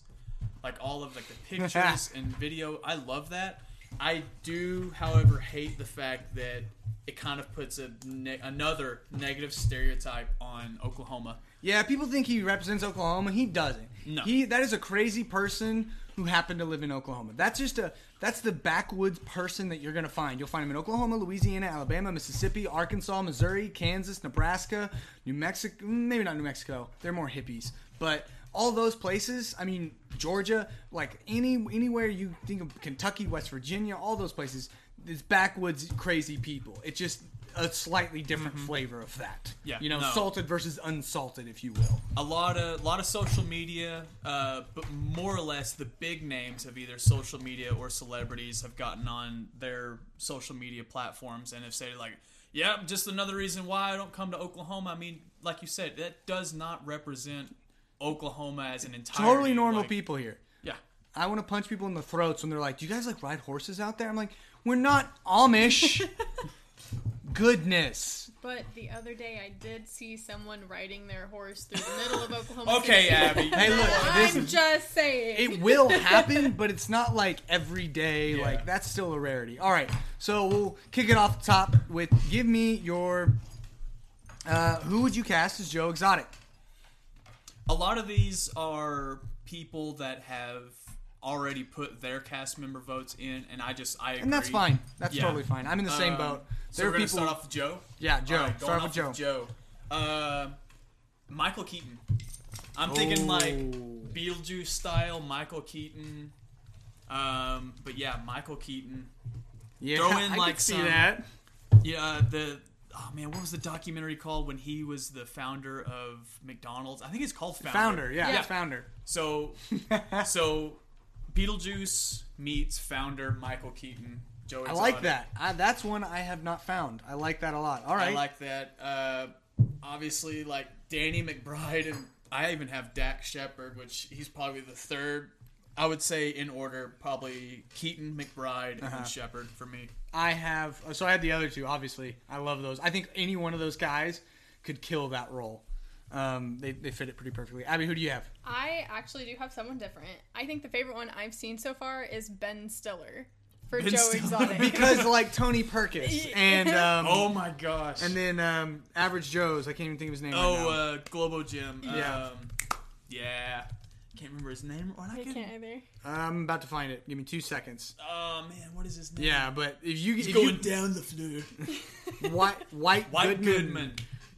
like all of like the pictures and video. I love that. I do, however, hate the fact that it kind of puts a ne- another negative stereotype on Oklahoma. Yeah, people think he represents Oklahoma. He doesn't. No. He that is a crazy person who happened to live in Oklahoma. That's just a that's the backwoods person that you're gonna find. You'll find him in Oklahoma, Louisiana, Alabama, Mississippi, Arkansas, Missouri, Kansas, Nebraska, New Mexico. Maybe not New Mexico. They're more hippies, but all those places. I mean, Georgia, like any anywhere you think of Kentucky, West Virginia, all those places. It's backwoods crazy people. It's just a slightly different flavor of that. Mm-hmm. Yeah, you know, no. salted versus unsalted, if you will. a lot of lot of social media, uh, but more or less the big names of either social media or celebrities have gotten on their social media platforms and have said like, "Yeah, just another reason why I don't come to Oklahoma." I mean, like you said, that does not represent Oklahoma as an entire Totally normal people here. Yeah, I want to punch people in the throats when they're like, "Do you guys like ride horses out there?" I'm like, "We're not Amish." Goodness. But the other day, I did see someone riding their horse through the middle of Oklahoma. okay, City. Abby. Hey, look, this I'm just saying. it will happen, but it's not like every day. Yeah. Like that's still a rarity. All right, so we'll kick it off the top with give me your. Uh, who would you cast as Joe Exotic? a lot of these are people that have already put their cast member votes in, and I just I agree. And that's fine. That's Yeah. totally fine. I'm in the same Um, boat. So There we're are gonna people. start off with Joe. yeah, Joe. All right, start going with Joe. off Joe. Uh, Michael Keaton. I'm thinking Oh. like Beetlejuice style Michael Keaton. Um, but yeah, Michael Keaton. Yeah, throw in, I could like, see some- that. Yeah, the oh man, what was the documentary called when he was the founder of McDonald's? I think it's called Founder. Founder, yeah, Yeah. it's founder. So, so Beetlejuice meets founder Michael Keaton. Joe I like Exotic. that. I, that's one I have not found. I like that a lot. All right. I like that. Uh, obviously, like Danny McBride, and I even have Dax Shepard, which he's probably the third. I would say in order, probably Keaton, McBride, and Uh-huh. then Shepard for me. I have. So I had the other two. Obviously, I love those. I think any one of those guys could kill that role. Um, they they fit it pretty perfectly. Abby, who do you have? I actually do have someone different. I think the favorite one I've seen so far is Ben Stiller for Ben Joe Stiller. Exotic. Because like Tony Perkis and um, Oh my gosh! and then um, Average Joe's. I can't even think of his name. oh, right now. uh, Globo Gym. Yeah. Um, yeah. Can't remember his name. Or I I can- can't either. I'm about to find it. Give me two seconds. Oh man, what is his name? Yeah, but if you He's if going you, down the floor. White White, White Goodman, Goodman.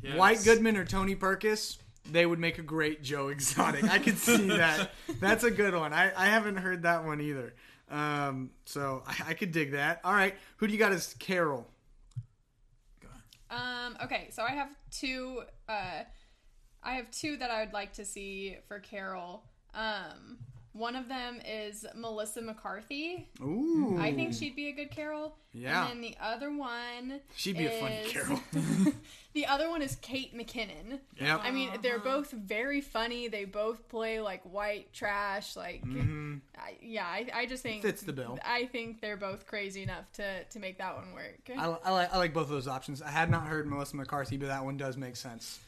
Yes. White Goodman or Tony Perkis, they would make a great Joe Exotic. I could see that. That's a good one. I, I haven't heard that one either. Um, so I, I could dig that. All right, who do you got as Carol? Um, okay, so I have two. Uh, I have two that I would like to see for Carol. Um, one of them is Melissa McCarthy. Ooh, I think she'd be a good Carol. Yeah. And then the other one. she'd be a funny Carol. The other one is Kate McKinnon. Yep. I mean, they're both very funny. They both play like white trash. Like, I, yeah, I, I just think Mm-hmm. Fits the bill. I think they're both crazy enough to to make that one work. I, I, like, I like both of those options. I had not heard Melissa McCarthy, but that one does make sense.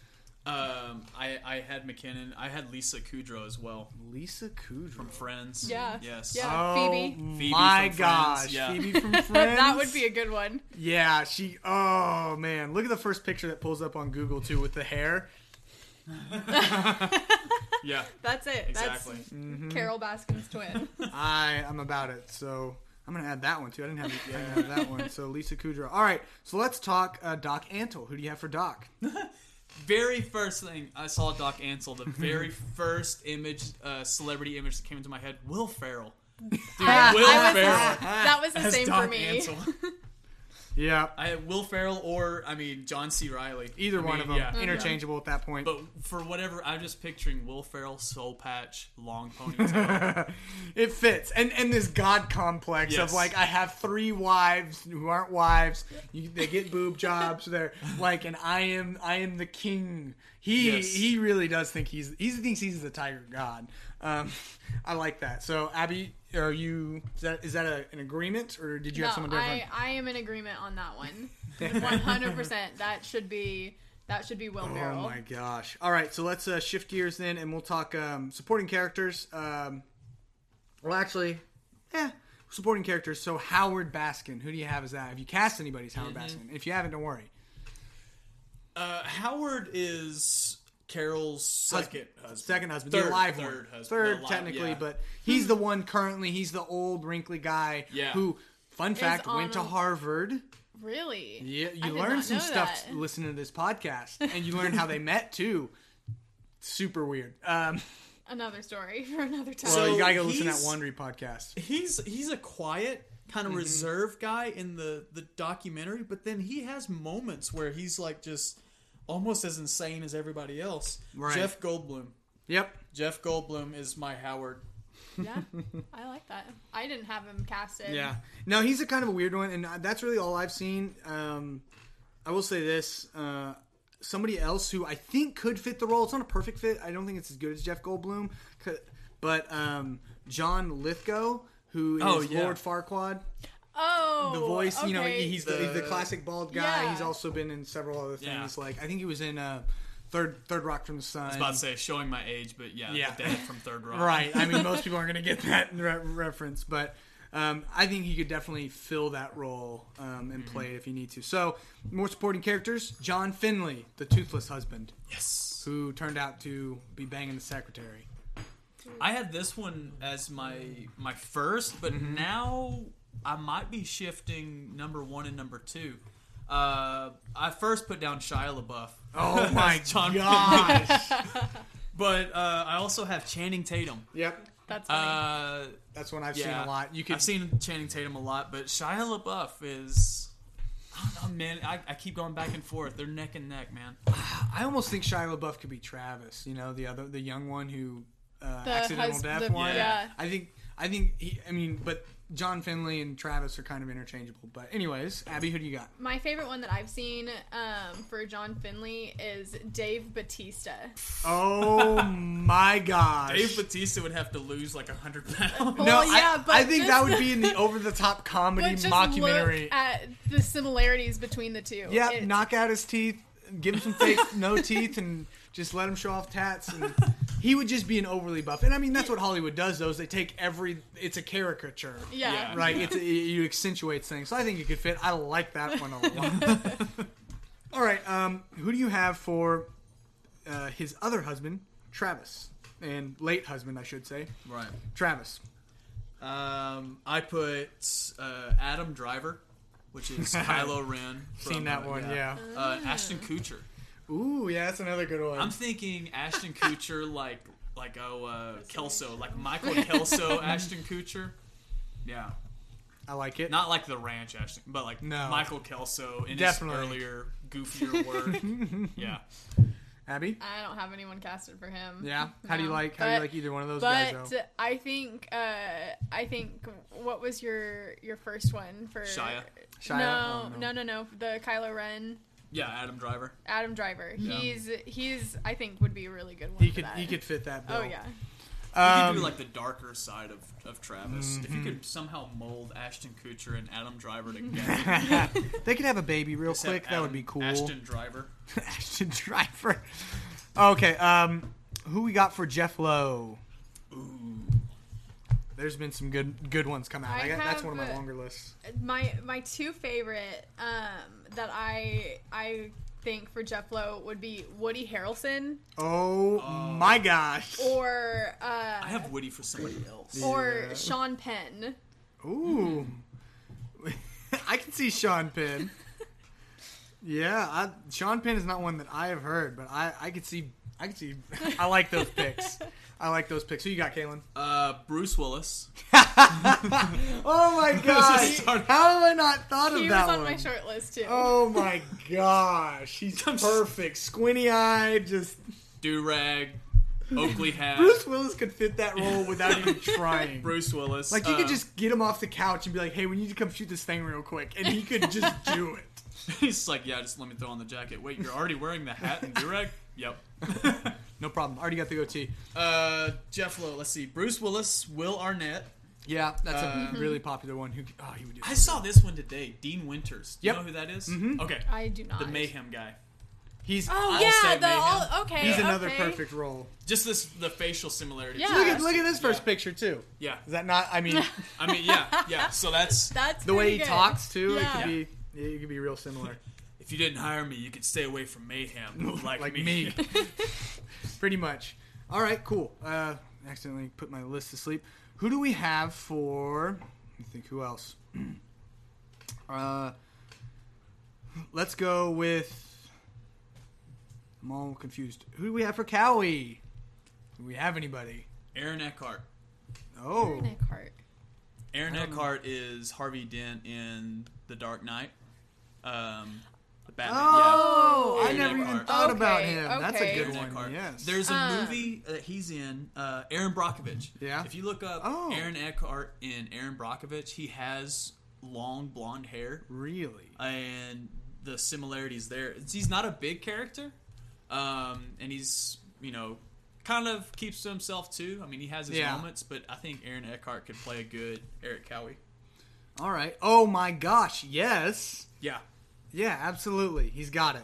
Um, I, I had McKinnon. I had Lisa Kudrow as well Lisa Kudrow. from Friends. Yeah. Yes. Yeah. Oh Phoebe. Phoebe my from Friends, gosh, yeah. Phoebe from Friends. that would be a good one. Yeah, she. Oh man, look at the first picture that pulls up on Google too with the hair. Yeah. That's it. Exactly. Mm-hmm. That's Carol Baskin's twin. I am about it. So I'm gonna add that one too. I didn't have, I didn't have that one. So Lisa Kudrow. All right. So let's talk uh, Doc Antle. Who do you have for Doc? Very first thing I saw Doc Antle, the very first image, uh, celebrity image that came into my head, Will Ferrell. Dude, Will I Ferrell. that was the as same Doc for me. Antle. Yeah. I Will Ferrell or I mean John C. Reilly. Either I one mean, of them. yeah. Interchangeable at that point. But for whatever, I'm just picturing Will Ferrell, soul patch, long ponytail. it fits, and and this god complex of like I have three wives who aren't wives. You, they get boob jobs. They're like, and I am I am the king. He Yes. he really does think he's he thinks he's the tiger god. Um, I like that. So Abby, are you is that is that a, an agreement or did you no, have someone different? I, I am in agreement on that one. One hundred percent. That should be that should be Will Oh my gosh! All right, so let's uh, shift gears then, and we'll talk um, supporting characters. Um, well, actually, yeah, supporting characters. So Howard Baskin, who do you have as that? Have you cast anybody's Howard Mm-hmm. Baskin? If you haven't, don't worry. Uh, Howard is Carol's second husband. Second husband, Third, the alive third one, husband. third The alive- technically, yeah. but he's the one currently. He's the old wrinkly guy Yeah. who, fun fact, on went to a- Harvard. Really? Yeah, you did learn some stuff that. listening to this podcast, and you learn how they met too. Super weird. Um, Another story for another time. well, So you gotta go listen to that he's- Wondery podcast. he's he's a quiet kind Mm-hmm. of reserved guy in the the documentary but then he has moments where he's like just almost as insane as everybody else Right. jeff goldblum Yep. jeff goldblum is my howard yeah, I like that. I didn't have him casted. Yeah. No, he's a kind of a weird one, and that's really all I've seen. Um, I will say this: uh, somebody else who I think could fit the role. It's not a perfect fit. I don't think it's as good as Jeff Goldblum, but um, John Lithgow, who is Oh, yeah. Lord Farquaad, Oh, the voice. You know, okay. he's the, he's the The- classic bald guy. Yeah. He's also been in several other Yeah. things. Like I think he was in uh, Third Third Rock from the Sun. i was about to say showing my age but yeah, Yeah. the dad from third rock Right. I mean, most people aren't going to get that re- reference, but um, I think he could definitely fill that role um, and play it if you need to. So, more supporting characters: John Finlay, the toothless husband, yes who turned out to be banging the secretary. i had this one as my my first but Mm-hmm. now i might be shifting number one and number two uh, I first put down Shia LaBeouf. Oh my as John gosh! But uh, I also have Channing Tatum. yep, That's funny. Uh, that's one I've yeah, seen a lot. You could I've seen Channing Tatum a lot, but Shia LaBeouf is. I don't know, man. I, I keep going back and forth. They're neck and neck, man. I almost think Shia LaBeouf could be Travis. You know, the other, the young one who uh, The accidental hus- death the- one. yeah. I think, I think he. I mean, but John Finlay and Travis are kind of interchangeable. But anyways, Abby, who do you got? My favorite one that I've seen um, for John Finlay is Dave Bautista. Oh my gosh! Dave Bautista would have to lose like hundred pounds. no, Well, I- yeah, but I, think just- that would be in the over-the-top comedy But just mockumentary. look at the similarities between the two. yeah, It- knock out his teeth, give him some fake no teeth, and just let him show off tats. And he would just be an overly buff. And I mean, that's what Hollywood does. Though is they take every. It's a caricature. Yeah. Yeah. Right, it's you accentuate things. So I think it could fit. I like that one a lot. All right, um, who do you have for uh, his other husband, Travis, and late husband, I should say, Right. Travis? Um, I put uh, Adam Driver, which is Kylo Ren. From, Seen that uh, one, yeah. Uh, Ashton Kutcher. Ooh, yeah, that's another good one. I'm thinking Ashton Kutcher, like like oh uh, Kelso, like Michael Kelso, Ashton Kutcher. Yeah, I like it. not like the ranch Ashton, but like No. Michael Kelso in Definitely. his earlier goofier work. yeah, Abby? I don't have anyone casted for him. Yeah. How do you like? How do you like either one of those guys? But Though? I think uh, I think what was your your first one for Shia. Shia? No, Oh, no, no, no. The Kylo Ren, yeah, Adam Driver. Adam Driver. Yeah. He's he's I think would be a really good one. He for could that. he could fit that bill. Oh yeah. You Um, could do like the darker side of, of Travis. If Mm-hmm. you could somehow mold Ashton Kutcher and Adam Driver together. they could have a baby real Just have quick. That would be cool. Ashton Driver. Ashton Driver. Okay. Um, who we got for Jeff Lowe? There's been some good good ones come out. I I got, that's one of my uh, longer lists. My my two favorite um, that I I think for Jeff Lowe would be Woody Harrelson Oh, my gosh. or uh, I have Woody for somebody else. or Yeah. Sean Penn. Ooh. I can see Sean Penn. Yeah, I, Sean Penn is not one that I have heard, but I, I could see I could see I like those picks. I like those picks. Who you got, Kalen? Uh, Bruce Willis. Oh my gosh! How have I not thought of that? He was on one? my short list too. Oh my gosh, he's perfect. Squinty eyed, just Do rag. Oakley hat. Bruce Willis could fit that role without even trying. Bruce Willis. Like you could Uh, just get him off the couch and be like, "Hey, we need to come shoot this thing real quick," and he could just do it. He's like, yeah, just let me throw on the jacket. Wait, you're already wearing the hat and do rag? Yep. No problem. Already got the goatee. Uh, Jeff Lowe. Let's see. Bruce Willis, Will Arnett. Yeah, that's Uh, a really popular one. Who? Oh, he would do. I saw this one today. Dean Winters. Do Yep. you know who that is? Mhm. Okay. I do not. The Mayhem guy. He's Oh yeah, the all okay. he's another okay. perfect role. Just this the facial similarity. Yeah. Look at look at this first Yeah. picture too. Yeah. Is that not? I mean, I mean, yeah, yeah. So that's That's the way he good. talks too. It Yeah. could be it could be real similar. if you didn't hire me, you could stay away from mayhem like, like me. me. Pretty much. All right, cool. Uh, accidentally put my list to sleep. Who do we have for? Let me think. Who else? uh, let's go with. I'm all confused. Who do we have for Cowie? Do we have anybody? Aaron Eckhart. Oh, Aaron Eckhart. Aaron I don't know. Eckhart is Harvey Dent in The Dark Knight. Um, the Batman. oh! yeah. I never even Eckhart. thought about Okay, him. That's a good Aaron one. Eckhart. Yes. There's a Uh. movie that he's in, uh, Erin Brockovich. Yeah. If you look up Oh. Aaron Eckhart in Erin Brockovich, he has long blonde hair, really. and the similarities there. He's not a big character, um, and he's you know kind of keeps to himself too. I mean, he has his Yeah. moments, but I think Aaron Eckhart could play a good Eric Cowie. All right. Oh my gosh. Yes. Yeah. Yeah, absolutely. He's got it.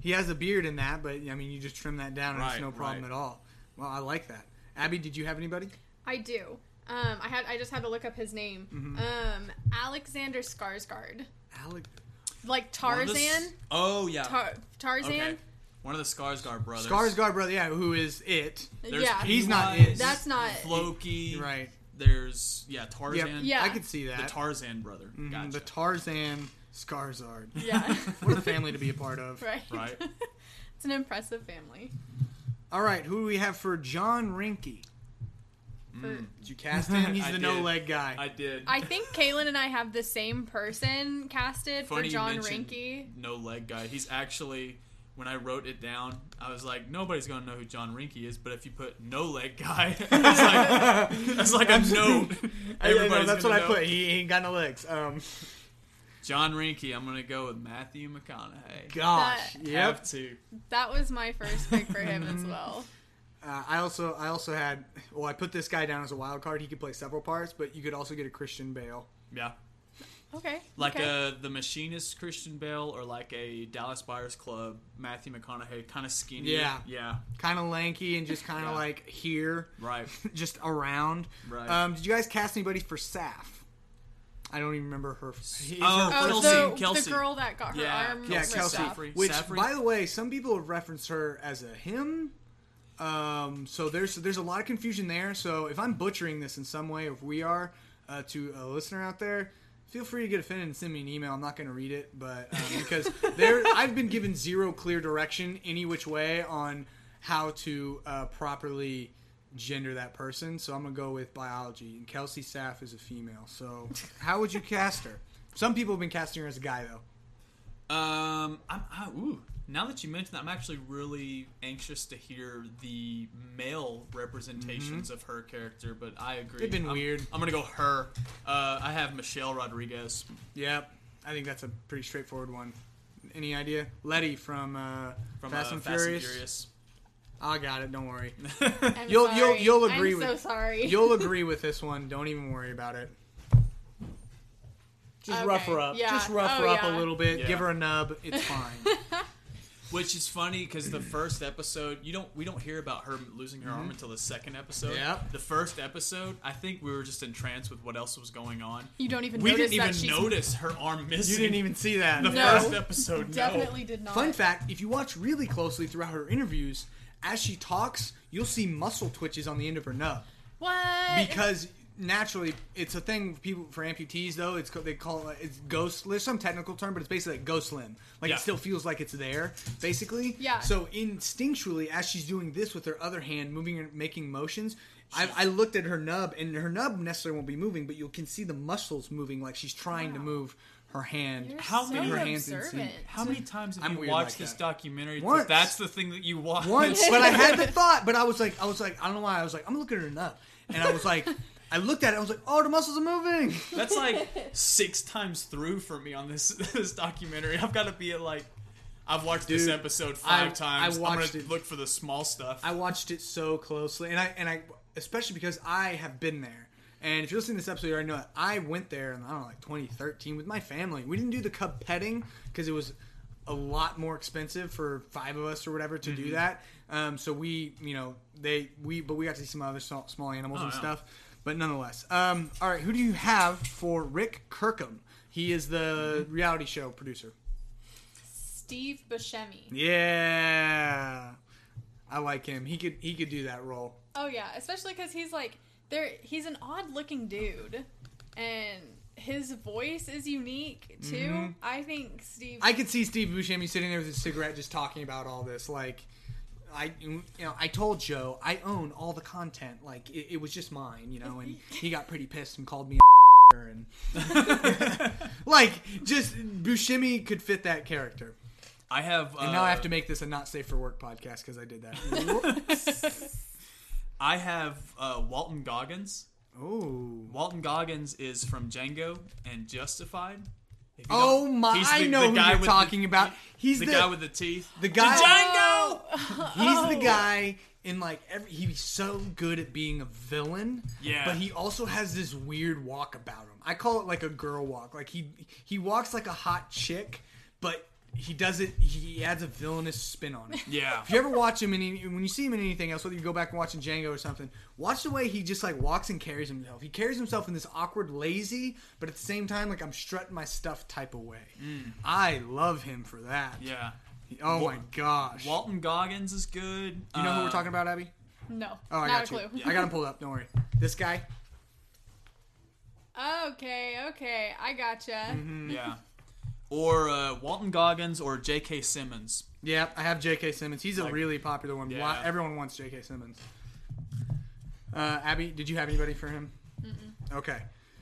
He has a beard in that, but I mean, you just trim that down and it's no problem right. at all. Well, I like that. Abby, did you have anybody? I do. Um, I had I just had to look up his name. Mm-hmm. Um, Alexander Skarsgård, Alec. like One of the s- Tarzan. Oh yeah. Tar- Tarzan. okay. One of the Skarsgård brothers. Skarsgård brother, yeah, who is it? There's yeah, He's not it. That's not- Floki. Right. There's yeah Tarzan. Yep. Yeah. I could see that. The. Tarzan brother. Mhm, Gotcha. The Tarzan Skarsgård. Yeah. what a family to be a part of. right. Right. it's an impressive family. All right, who do we have for John Reinke? For, Did you cast him? He's I the did. no leg guy. I did. I think Kalen and I have the same person casted Funny for John mentioned Reinke. No leg guy. He's actually when I wrote it down, I was like, nobody's gonna know who John Reinke is. But if you put no leg guy, it's like that's like a note. I- I know, that's what gonna I put. He, he ain't got no legs. Um, John Reinke. I'm gonna go with Matthew McConaughey. gosh. That- Yep. Have to. That was my first pick for him as well. Uh, I also I also had well I put this guy down as a wild card. He could play several parts, but you could also get a Christian Bale. Yeah. Okay. Like okay. uh, the Machinist Christian Bale or like a Dallas Buyers Club Matthew McConaughey, kind of skinny. Yeah. Yeah. Kind of lanky and just kind of Yeah. like here, Right. just around. Right. Um, did you guys cast anybody for Saff? I don't even remember her. is Oh, her Oh, Kelsey, the, Kelsey. the girl that got her Yeah, arm Yeah, ripped Kelsey. off. Saffery. Which, Saffery? by the way, some people have referenced her as a him. Um, so there's there's a lot of confusion there. So if I'm butchering this in some way, if we are uh, to a listener out there, feel free to get offended and send me an email. I'm not going to read it, but um, because there I've been given zero clear direction any which way on how to uh, properly gender that person. So I'm gonna go with biology. And Kelsey Saff is a female. So how would you cast her? Some people have been casting her as a guy though. Um, I'm, I, ooh, now that you mention that, I'm actually really anxious to hear the male representations of her character. But I agree, Mm-hmm. They've been I'm- weird. I'm gonna go her. Uh, I have Michelle Rodriguez. Yep, I think that's a pretty straightforward one. Any idea? Letty from, uh, from Fast, uh, and Fast Furious. and Furious. I got it. Don't worry. I'm You'll- sorry. you'll- you'll agree I'm with- so sorry. You'll agree with this one. Don't even worry about it. Just rough her up. yeah. Just rough Oh, her up yeah. a little bit. Yeah. Give her a nub. It's fine. Which is funny because the first episode, you don't we don't hear about her losing her arm until the second episode. Mm-hmm. Yep. The first episode, I think we were just entranced with what else was going on. you don't even We notice didn't that even she's notice her arm missing. you didn't even see that. the No. first episode. no. definitely did not. Fun fact: If you watch really closely throughout her interviews, as she talks, you'll see muscle twitches on the end of her nub. What? because naturally it's a thing for people for amputees though it's they call it it's ghost there's some technical term but it's basically like ghost limb like Yeah. it still feels like it's there basically Yeah. so instinctually as she's doing this with her other hand moving and making motions I, I looked at her nub and her nub necessarily won't be moving but you can see the muscles moving like she's trying to move her hand You're How so many- her hands in observant. How many times have I'm you watched like this that. documentary? Once. That's the thing that you watch. once, but I had the thought. But I was like, I was like, I don't know why. I was like, I'm looking at her nub, and I was like, I looked at it. I was like, oh, the muscles are moving. That's like six times through for me on this this documentary. I've got to be at like, I've watched this episode five I- times. I I'm gonna it. look for the small stuff. I watched it so closely, and I and I especially because I have been there. And if you're listening to this episode, you already know that I went there in I don't know like 2013 with my family. We didn't do the cub petting because it was a lot more expensive for five of us or whatever to Mm-hmm. do that. Um, so we, you know, they we but we got to see some other small, small animals Oh, and yeah. stuff. But nonetheless, um, all right, who do you have for Rick Kirkham? He is the Mm-hmm. reality show producer. Steve Buscemi. Yeah, I like him. He could he could do that role. Oh yeah, especially because he's like there. He's an odd looking dude, and his voice is unique too. I think Steve. Mm-hmm. I could see Steve Buscemi sitting there with his cigarette, just talking about all this. Like, I, you know, I told Joe I own all the content. Like, it, it was just mine, you know. And he got pretty pissed and called me a and like just Buscemi could fit that character. I have. Uh, And now I have to make this a not safe for work podcast because I did that. I have uh, Walton Goggins. oh, Walton Goggins is from Django and Justified. Oh my! he's I know the who you're talking the, about. He's the, the, guy with the teeth. the guy. Django. He's the guy in like every. He's so good at being a villain. Yeah. But he also has this weird walk about him. I call it like a girl walk. Like he he walks like a hot chick, but he does it. He adds a villainous spin on it. Yeah. If you ever watch him and when you see him in anything else, whether you go back and watching Django or something, watch the way he just like walks and carries himself. He carries himself in this awkward, lazy, but at the same time like I'm strutting my stuff type of way. I love him for that. Yeah. Oh Wa- my gosh. Walton Goggins is good. you know who we're talking about, Abby? no, Oh, I not got a clue. you. I got him pulled up. Don't worry. This guy. okay, okay, I gotcha. Mm-hmm. Yeah. Or uh, Walton Goggins or J.K. Simmons. Yeah, I have J.K. Simmons. He's a Like- really popular one. Yeah. Lot- Everyone wants J.K. Simmons. Uh, Abby, did you have anybody for him? Okay.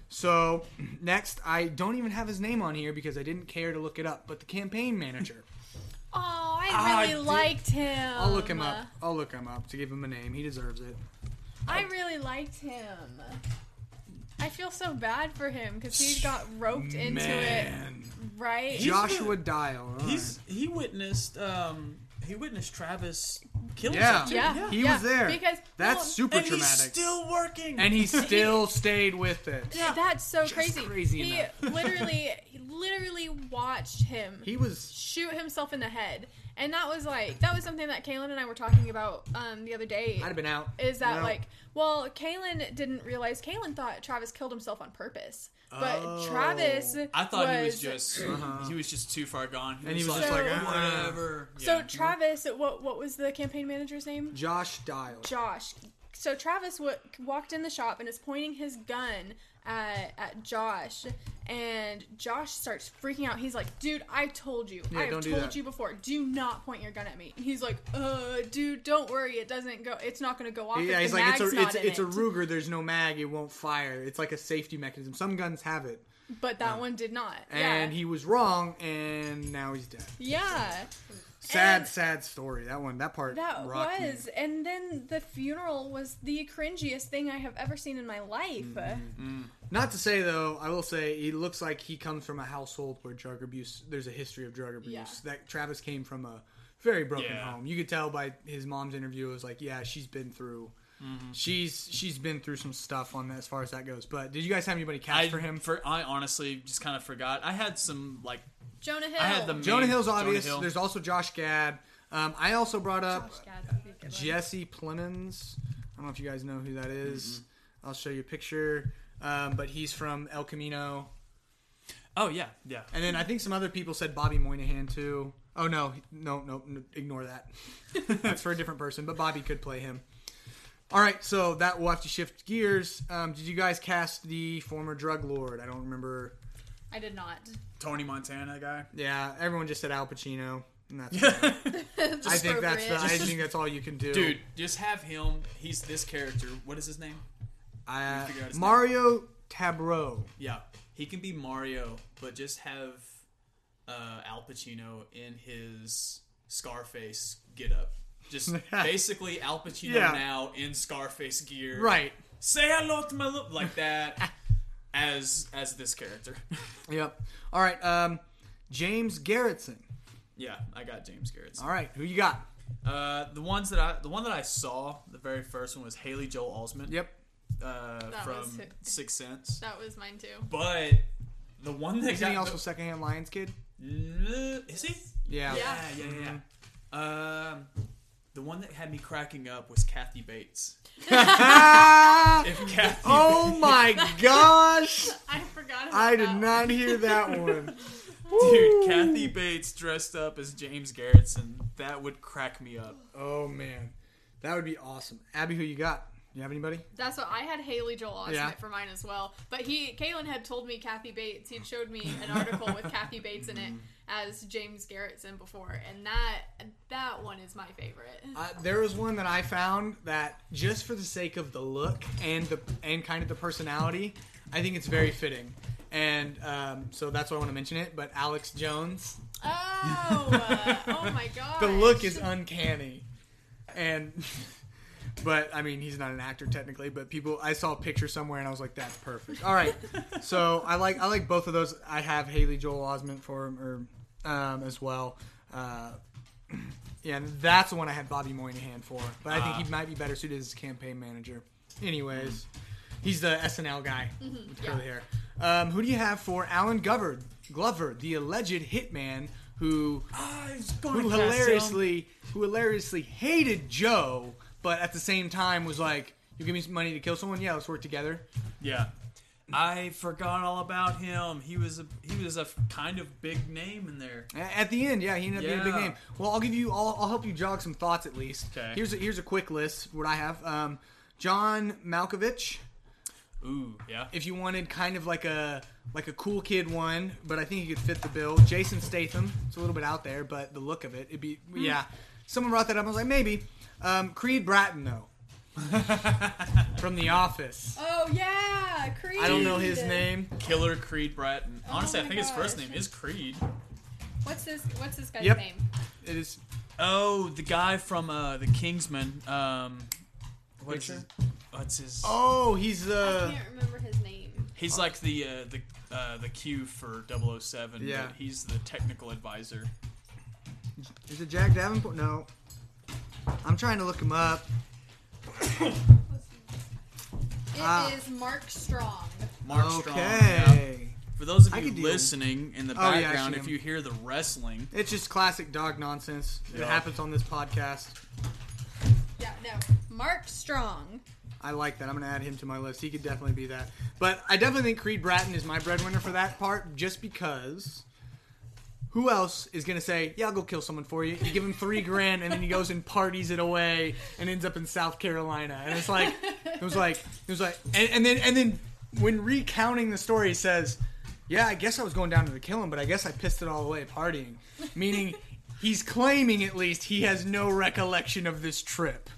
So next, I don't even have his name on here because I didn't care to look it up. But the campaign manager, Oh, I Ah, really dude. liked him. I'll look him up. I'll look him up to give him a name. He deserves it. I really liked him. I feel so bad for him because he got roped into it, Man, right? He's Joshua Dial. all He's he witnessed um he witnessed Travis kill Yeah. himself. too. yeah, He yeah, was there. because That's well, super And he's traumatic. still working. and he still stayed with it. Yeah, That's so Just crazy. crazy he enough. literally, he literally watched him He was shoot himself in the head, and that was like that was something that Kalen and I were talking about um, the other day. I'd have been out. Is that No. like, well, Kalen didn't realize. Kalen thought Travis killed himself on purpose, but Oh. Travis. I thought he was was just Uh-huh. he was just too far gone. And he was just like, "Ah." whatever. So Yeah. Travis, what what was the campaign manager's name? Josh Dial. Josh. So Travis w- walked in the shop and is pointing his gun at, at Josh, and Josh starts freaking out. He's like, "Dude, I told you. Yeah, I have told you before. Do not point your gun at me." And he's like, "Uh, dude, don't worry. It doesn't go. It's not gonna go off. Yeah, if he's the like it's a it's, it's a. Ruger. There's no mag. It won't fire. It's like a safety mechanism. Some guns have it, But that one did not. and yeah. he was wrong, and now he's dead. yeah. Sad, And- sad story. That one, that part. That rocked me. was, and then the funeral was the cringiest thing I have ever seen in my life. Mm-hmm. Not to say though, I will say he looks like he comes from a household where drug abuse. There's a history of drug abuse. Yeah. That Travis came from a very broken Yeah. home. You could tell by his mom's interview. It was like, yeah, she's been through. Mm-hmm. She's she's been through some stuff on that as far as that goes. But did you guys have anybody cast I for him? For I honestly just kind of forgot. I had some like Jonah Hill. I had the Jonah main- Hill's Jonah obvious. Hill. There's also Josh Gad. Um, I also brought up Josh Gad would be a good one. Jesse Plemons. I don't know if you guys know who that is. I'll show you a picture. Um, but he's from El Camino. Oh yeah, yeah. And then I think some other people said Bobby Moynihan too. Oh no, no, no, no ignore that. That's for a different person, but Bobby could play him. All right, so that will have to shift gears. Um, did you guys cast the former drug lord? I don't remember. I did not. Tony Montana guy. Yeah, everyone just said Al Pacino. And that's Dude, I think that's the, I think that's all you can do. Dude, just have him. He's this character. What is his name? uh, figure out his Mario Tabraue. Yeah, he can be Mario, but just have uh, Al Pacino in his Scarface get up. Just basically Al Pacino Yeah. now in Scarface gear. Right. Say hello to my look like that as as this character. Yep. All right. Um, James Garrettson. yeah, I got James Garrett. All right. Who you got? Uh, the ones that I the one that I saw, the very first one was Haley Joel Osment. Yep. Uh, That from was it. Sense. That was mine too. But the one that Isn't he also the- secondhand Lions kid? Is he? Yeah. Yeah, yeah, yeah. yeah. Um, the one that had me cracking up was Kathy Bates. If Kathy, oh my gosh! I forgot. About I did that. not hear that one. dude, Kathy Bates dressed up as James Garretson, that would crack me up. Oh man, that would be awesome. Abby, who you got? You have anybody? That's what I had Haley Joel Osment Yeah. for mine as well. But he, Kalen had told me Kathy Bates. He'd showed me an article with Kathy Bates in it as James Garretson before, and that that one is my favorite. Uh, there was one that I found that just for the sake of the look and the and kind of the personality, I think it's very fitting. And um, so that's why I want to mention it. But Alex Jones, Oh, uh, oh my god! the look is uncanny, and but I mean he's not an actor technically. But people, I saw a picture somewhere and I was like, that's perfect. All right, so I like I like both of those. I have Haley Joel Osment for him or um, as well. Uh, yeah, and that's the one I had Bobby Moynihan for. But I think Ah. he might be better suited as campaign manager. Anyways, he's the SNL guy with curly hair. Um, who do you have for Allen Glover? Glover, the alleged hitman who who hilariously who hilariously hated Joe, but at the same time was like, "You give me some money to kill someone? Yeah, let's work together." Yeah. I forgot all about him. He was a he was a kind of big name in there. At the end, yeah, he ended up being a big Yeah. name. Well, I'll give you, I'll, I'll help you jog some thoughts at least. Okay. Here's a, here's a quick list. What I have: um, John Malkovich. Ooh, yeah. If you wanted kind of like a like a cool kid one, but I think he could fit the bill. Jason Statham. It's a little bit out there, but the look of it, it'd be yeah. Someone brought that up. I was like, maybe. Um, Creed Bratton though, from The Office. Oh yeah, Creed. I don't know his name. Killer Creed Bratton. Honestly, I my think his first gosh. name is Creed. What's this? What's this guy's Yep. name? It is Oh, the guy from uh, the Kingsman. Um, what's his, what's his? Oh, he's I uh can't remember his name. He's like the uh, the uh, the Q for 007. Yeah. but he's the technical advisor. is it Jack Davenport? No. I'm trying to look him up. It is Ah. Mark Strong. Mark Strong. yeah. Okay. For those of I you could deal. listening in the Oh, yeah, I background, see if him. you hear the wrestling, It's just classic dog nonsense. It Yeah. happens on this podcast. Yeah, no, Mark Strong. I like that. I'm going to add him to my list. He could definitely be that. But I definitely think Creed Bratton is my breadwinner for that part just because who else is going to say, yeah, I'll go kill someone for you? You give him three grand and then he goes and parties it away and ends up in South Carolina. And it's like, it was like, it was like, and, and then, and then when recounting the story, he says, yeah, I guess I was going down to kill him, but I guess I pissed it all away partying. Meaning he's claiming at least he has no recollection of this trip.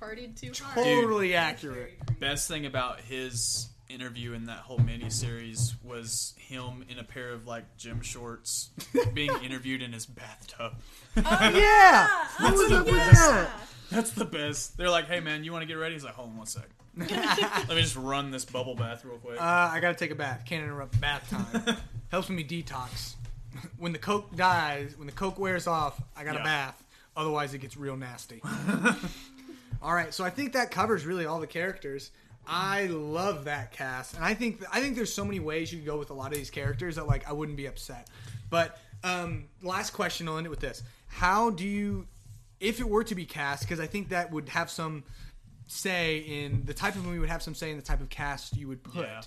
Partied too hard. Totally accurate. best thing about his interview in that whole mini series was him in a pair of like gym shorts being interviewed in his bathtub. Yeah. What was up with that? That's the best. They're like, "Hey man, you want to get ready?" He's like, "Hold on one sec. Let me just run this bubble bath real quick." Uh, I gotta take a bath. Can't interrupt bath time. Helps me detox. When the coke dies, when the coke wears off, I got a Yeah. bath. Otherwise, it gets real nasty. all right, so I think that covers really all the characters. I love that cast, and I think I think there's so many ways you could go with a lot of these characters that like I wouldn't be upset. But um, last question, I'll end it with this: How do you, if it were to be cast, because I think that would have some say in the type of movie would have some say in the type of cast you would put Yeah.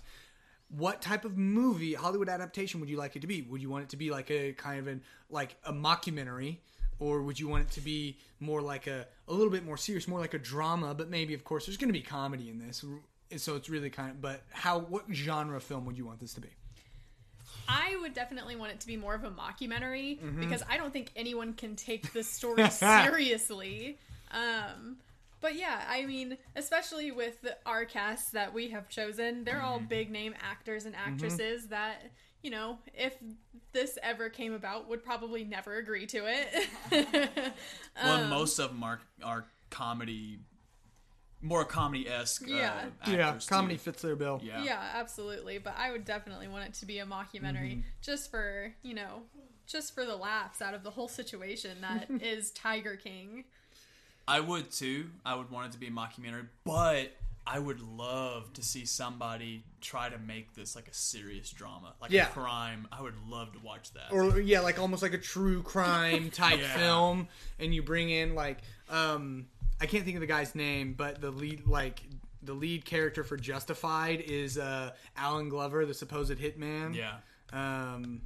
what type of movie hollywood adaptation would you like it to be would you want it to be like a kind of an like a mockumentary or would you want it to be more like a a little bit more serious more like a drama but maybe of course there's going to be comedy in this so it's really kind of but how what genre film would you want this to be I would definitely want it to be more of a mockumentary Mm-hmm. because I don't think anyone can take this story seriously. Um, but yeah, I mean, especially with the- our cast that we have chosen, they're all Mm-hmm. big name actors and actresses that, you know, if this ever came about, would probably never agree to it. well, um, and most of them are are comedy, more comedy esque. Yeah. uh, yeah comedy too. fits their bill Yeah. yeah, absolutely. But I would definitely want it to be a mockumentary Mm-hmm. just for, you know, just for the laughs out of the whole situation that is Tiger King. I would too. I would want it to be a mockumentary, but I would love to see somebody try to make this like a serious drama, like Yeah. a crime. I would love to watch that. or yeah, like almost like a true crime type Yeah. film, and you bring in like um, I can't think of the guy's name, but the lead like the lead character for Justified is uh, Allen Glover, the supposed hitman. yeah. Um,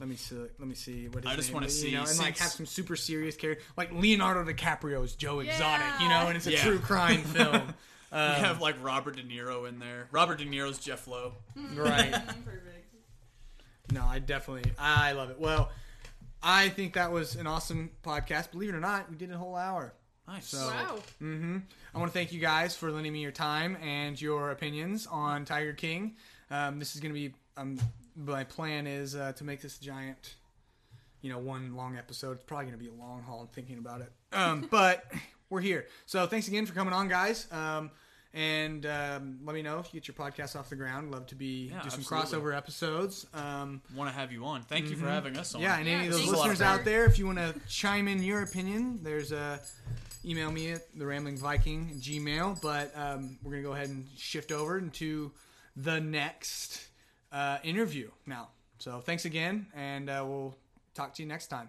let me see. Let me see what his I just name wanna is, see you know, and like have some super serious character, like Leonardo DiCaprio's Joe Exotic, you know, and it's a Yeah. true crime film. You have like Robert De Niro in there. Robert De Niro's Jeff Lowe. right. Perfect. No, I definitely, I love it. Well, I think that was an awesome podcast. Believe it or not, we did a whole hour. Nice. So- Wow. hmm I want to thank you guys for lending me your time and your opinions on Tiger King. Um, this is going to be um, my plan is uh, to make this a giant, you know, one long episode. It's probably going to be a long haul. I'm thinking about it, um, but we're here. So thanks again for coming on, guys. Um, and um, let me know if you get your podcast off the ground. Love to be Yeah, do some absolutely. crossover episodes. Um, Want to have you on. Thank you for having us on. yeah, and any of those listeners for- out there, if you want to chime in your opinion, there's a email me at the Rambling Viking Gmail. But um, we're gonna go ahead and shift over into the next uh, interview now. So thanks again, and uh, we'll talk to you next time.